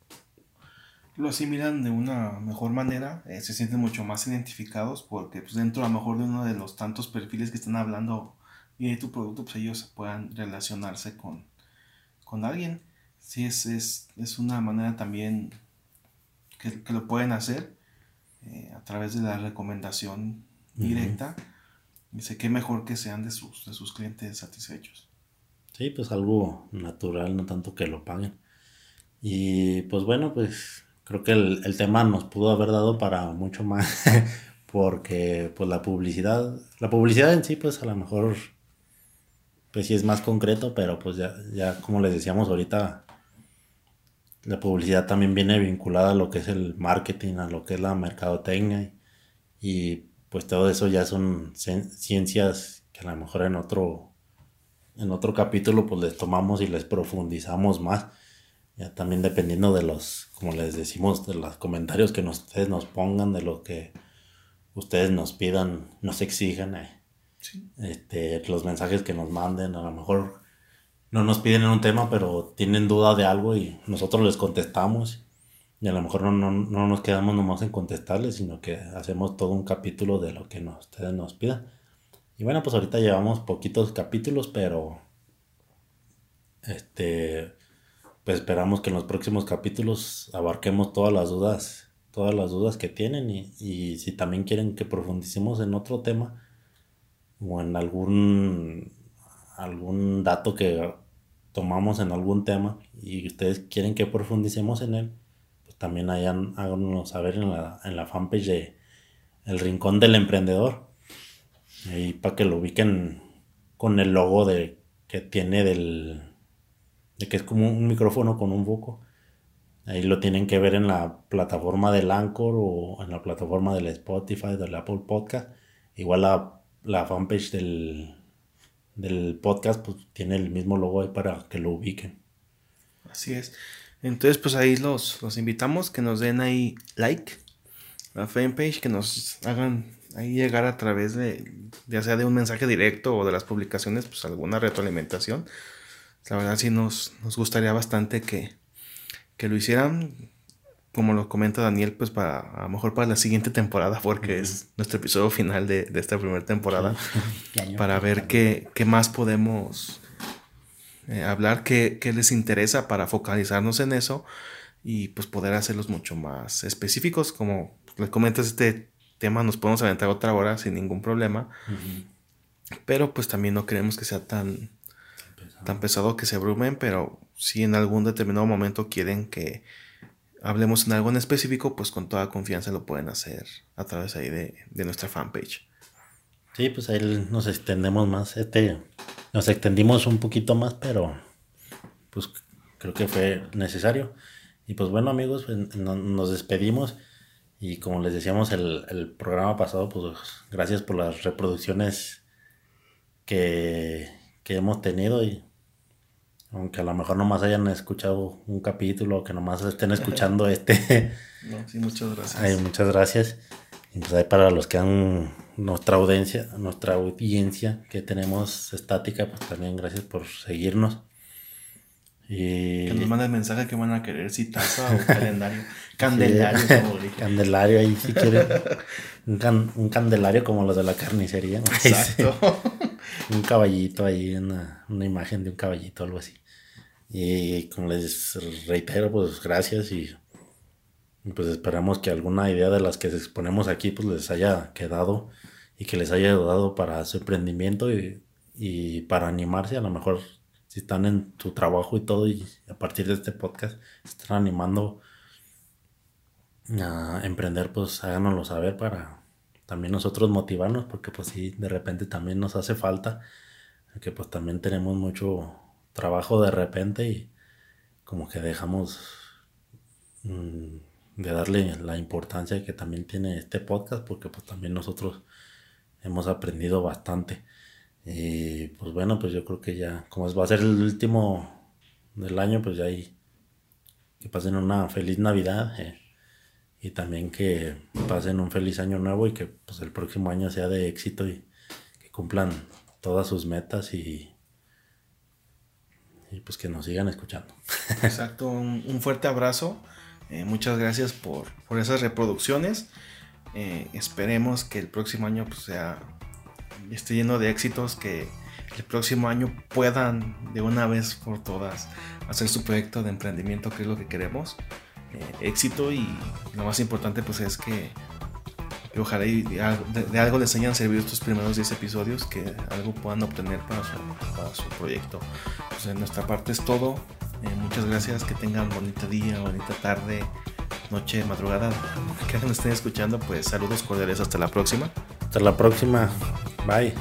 S1: lo asimilan de una mejor manera, eh, se sienten mucho más identificados porque pues dentro a lo mejor de uno de los tantos perfiles que están hablando de tu producto pues ellos puedan relacionarse con, con alguien. Sí, es, es, es, una manera también que, lo pueden hacer eh, a través de la recomendación directa. Y sé que mejor que sean de sus, de sus clientes satisfechos.
S2: Sí, pues algo natural, no tanto que lo paguen. Y pues bueno, pues creo que el, el tema nos pudo haber dado para mucho más, porque pues la publicidad, la publicidad en sí, pues a lo mejor pues sí es más concreto, pero pues ya, ya como les decíamos ahorita, la publicidad también viene vinculada a lo que es el marketing, a lo que es la mercadotecnia y, pues todo eso ya son ciencias que a lo mejor en otro en otro capítulo pues les tomamos y les profundizamos más. Ya también dependiendo de los, como les decimos, de los comentarios que ustedes nos pongan, de lo que ustedes nos pidan, nos exijan. Eh este, los mensajes que nos manden, a lo mejor no nos piden en un tema, pero tienen duda de algo y nosotros les contestamos. Y a lo mejor no, no, nos quedamos nomás en contestarles, sino que hacemos todo un capítulo de lo que ustedes nos pidan. Y bueno, pues ahorita llevamos poquitos capítulos, pero este pues esperamos que en los próximos capítulos abarquemos todas las dudas, todas las dudas que tienen y, y si también quieren que profundicemos en otro tema, o en algún, algún dato que tomamos en algún tema y ustedes quieren que profundicemos en él, pues también hayan, háganos saber en la, en la fanpage de El Rincón del Emprendedor. Y para que lo ubiquen con el logo de, que tiene del, de que es como un micrófono con un foco. Ahí lo tienen que ver en la plataforma del Anchor o en la plataforma del Spotify, del Apple Podcast. Igual la la fanpage del, del podcast pues tiene el mismo logo ahí para que lo ubiquen.
S1: Así es. Entonces pues ahí los, los invitamos que nos den ahí like la fanpage, que nos hagan ahí llegar a través de, ya sea de un mensaje directo o de las publicaciones, pues alguna retroalimentación. La verdad sí nos, nos gustaría bastante que, que lo hicieran como lo comenta Daniel, pues para a lo mejor para la siguiente temporada, porque es nuestro episodio final de, esta primera temporada, para ver qué, qué, más podemos eh, hablar, qué, qué, les interesa para focalizarnos en eso y pues poder hacerlos mucho más específicos. Como les comentas, este tema nos podemos aventar otra hora sin ningún problema, pero pues también no queremos que sea tan, tan pesado que se abrumen, pero si en algún determinado momento quieren que hablemos en algo en específico, pues con toda confianza lo pueden hacer a través ahí de, nuestra fanpage.
S2: Sí, pues ahí nos extendemos más. Este, nos extendimos un poquito más, pero pues creo que fue necesario. Y pues bueno amigos, pues, nos despedimos. Y como les decíamos el, el, programa pasado, pues gracias por las reproducciones que, que hemos tenido y aunque a lo mejor nomás hayan escuchado un capítulo, que nomás estén escuchando este.
S1: No, sí, muchas gracias.
S2: Ay, muchas gracias. Y pues ahí para los que han nuestra audiencia, nuestra audiencia que tenemos estática, pues también gracias por seguirnos.
S1: Y... Que nos manden mensaje que van a querer, si taza o calendario. Candelario, como
S2: dije. Candelario, ahí si quieren. Un, un, candelario como los de la carnicería. Exacto. un caballito ahí, una, una imagen de un caballito, algo así. Y como les reitero, pues gracias y pues esperamos que alguna idea de las que exponemos aquí pues les haya quedado y que les haya ayudado para su emprendimiento y, y para animarse. A lo mejor si están en tu trabajo y todo y a partir de este podcast están animando a emprender, pues háganoslo saber para también nosotros motivarnos porque pues sí, de repente también nos hace falta que pues también tenemos mucho trabajo de repente y como que dejamos mm, de darle la importancia que también tiene este podcast porque pues también nosotros hemos aprendido bastante. Y pues bueno pues yo creo que ya como va a ser el último del año pues ya ahí que pasen una feliz navidad eh, y también que pasen un feliz año nuevo y que pues el próximo año sea de éxito y que cumplan todas sus metas y y pues que nos sigan escuchando.
S1: Exacto, un, fuerte abrazo. Eh, muchas gracias por, esas reproducciones. Eh, esperemos que el próximo año pues, sea, esté lleno de éxitos, que el próximo año puedan de una vez por todas hacer su proyecto de emprendimiento, que es lo que queremos. Eh, éxito y lo más importante pues es que ojalá de, algo les hayan servido estos primeros 10 episodios, que algo puedan obtener para su, proyecto. Pues de nuestra parte es todo. Eh, muchas gracias, que tengan bonito día, bonita tarde, noche, madrugada, que nos estén escuchando. Pues saludos cordiales, hasta la próxima.
S2: Hasta la próxima, bye.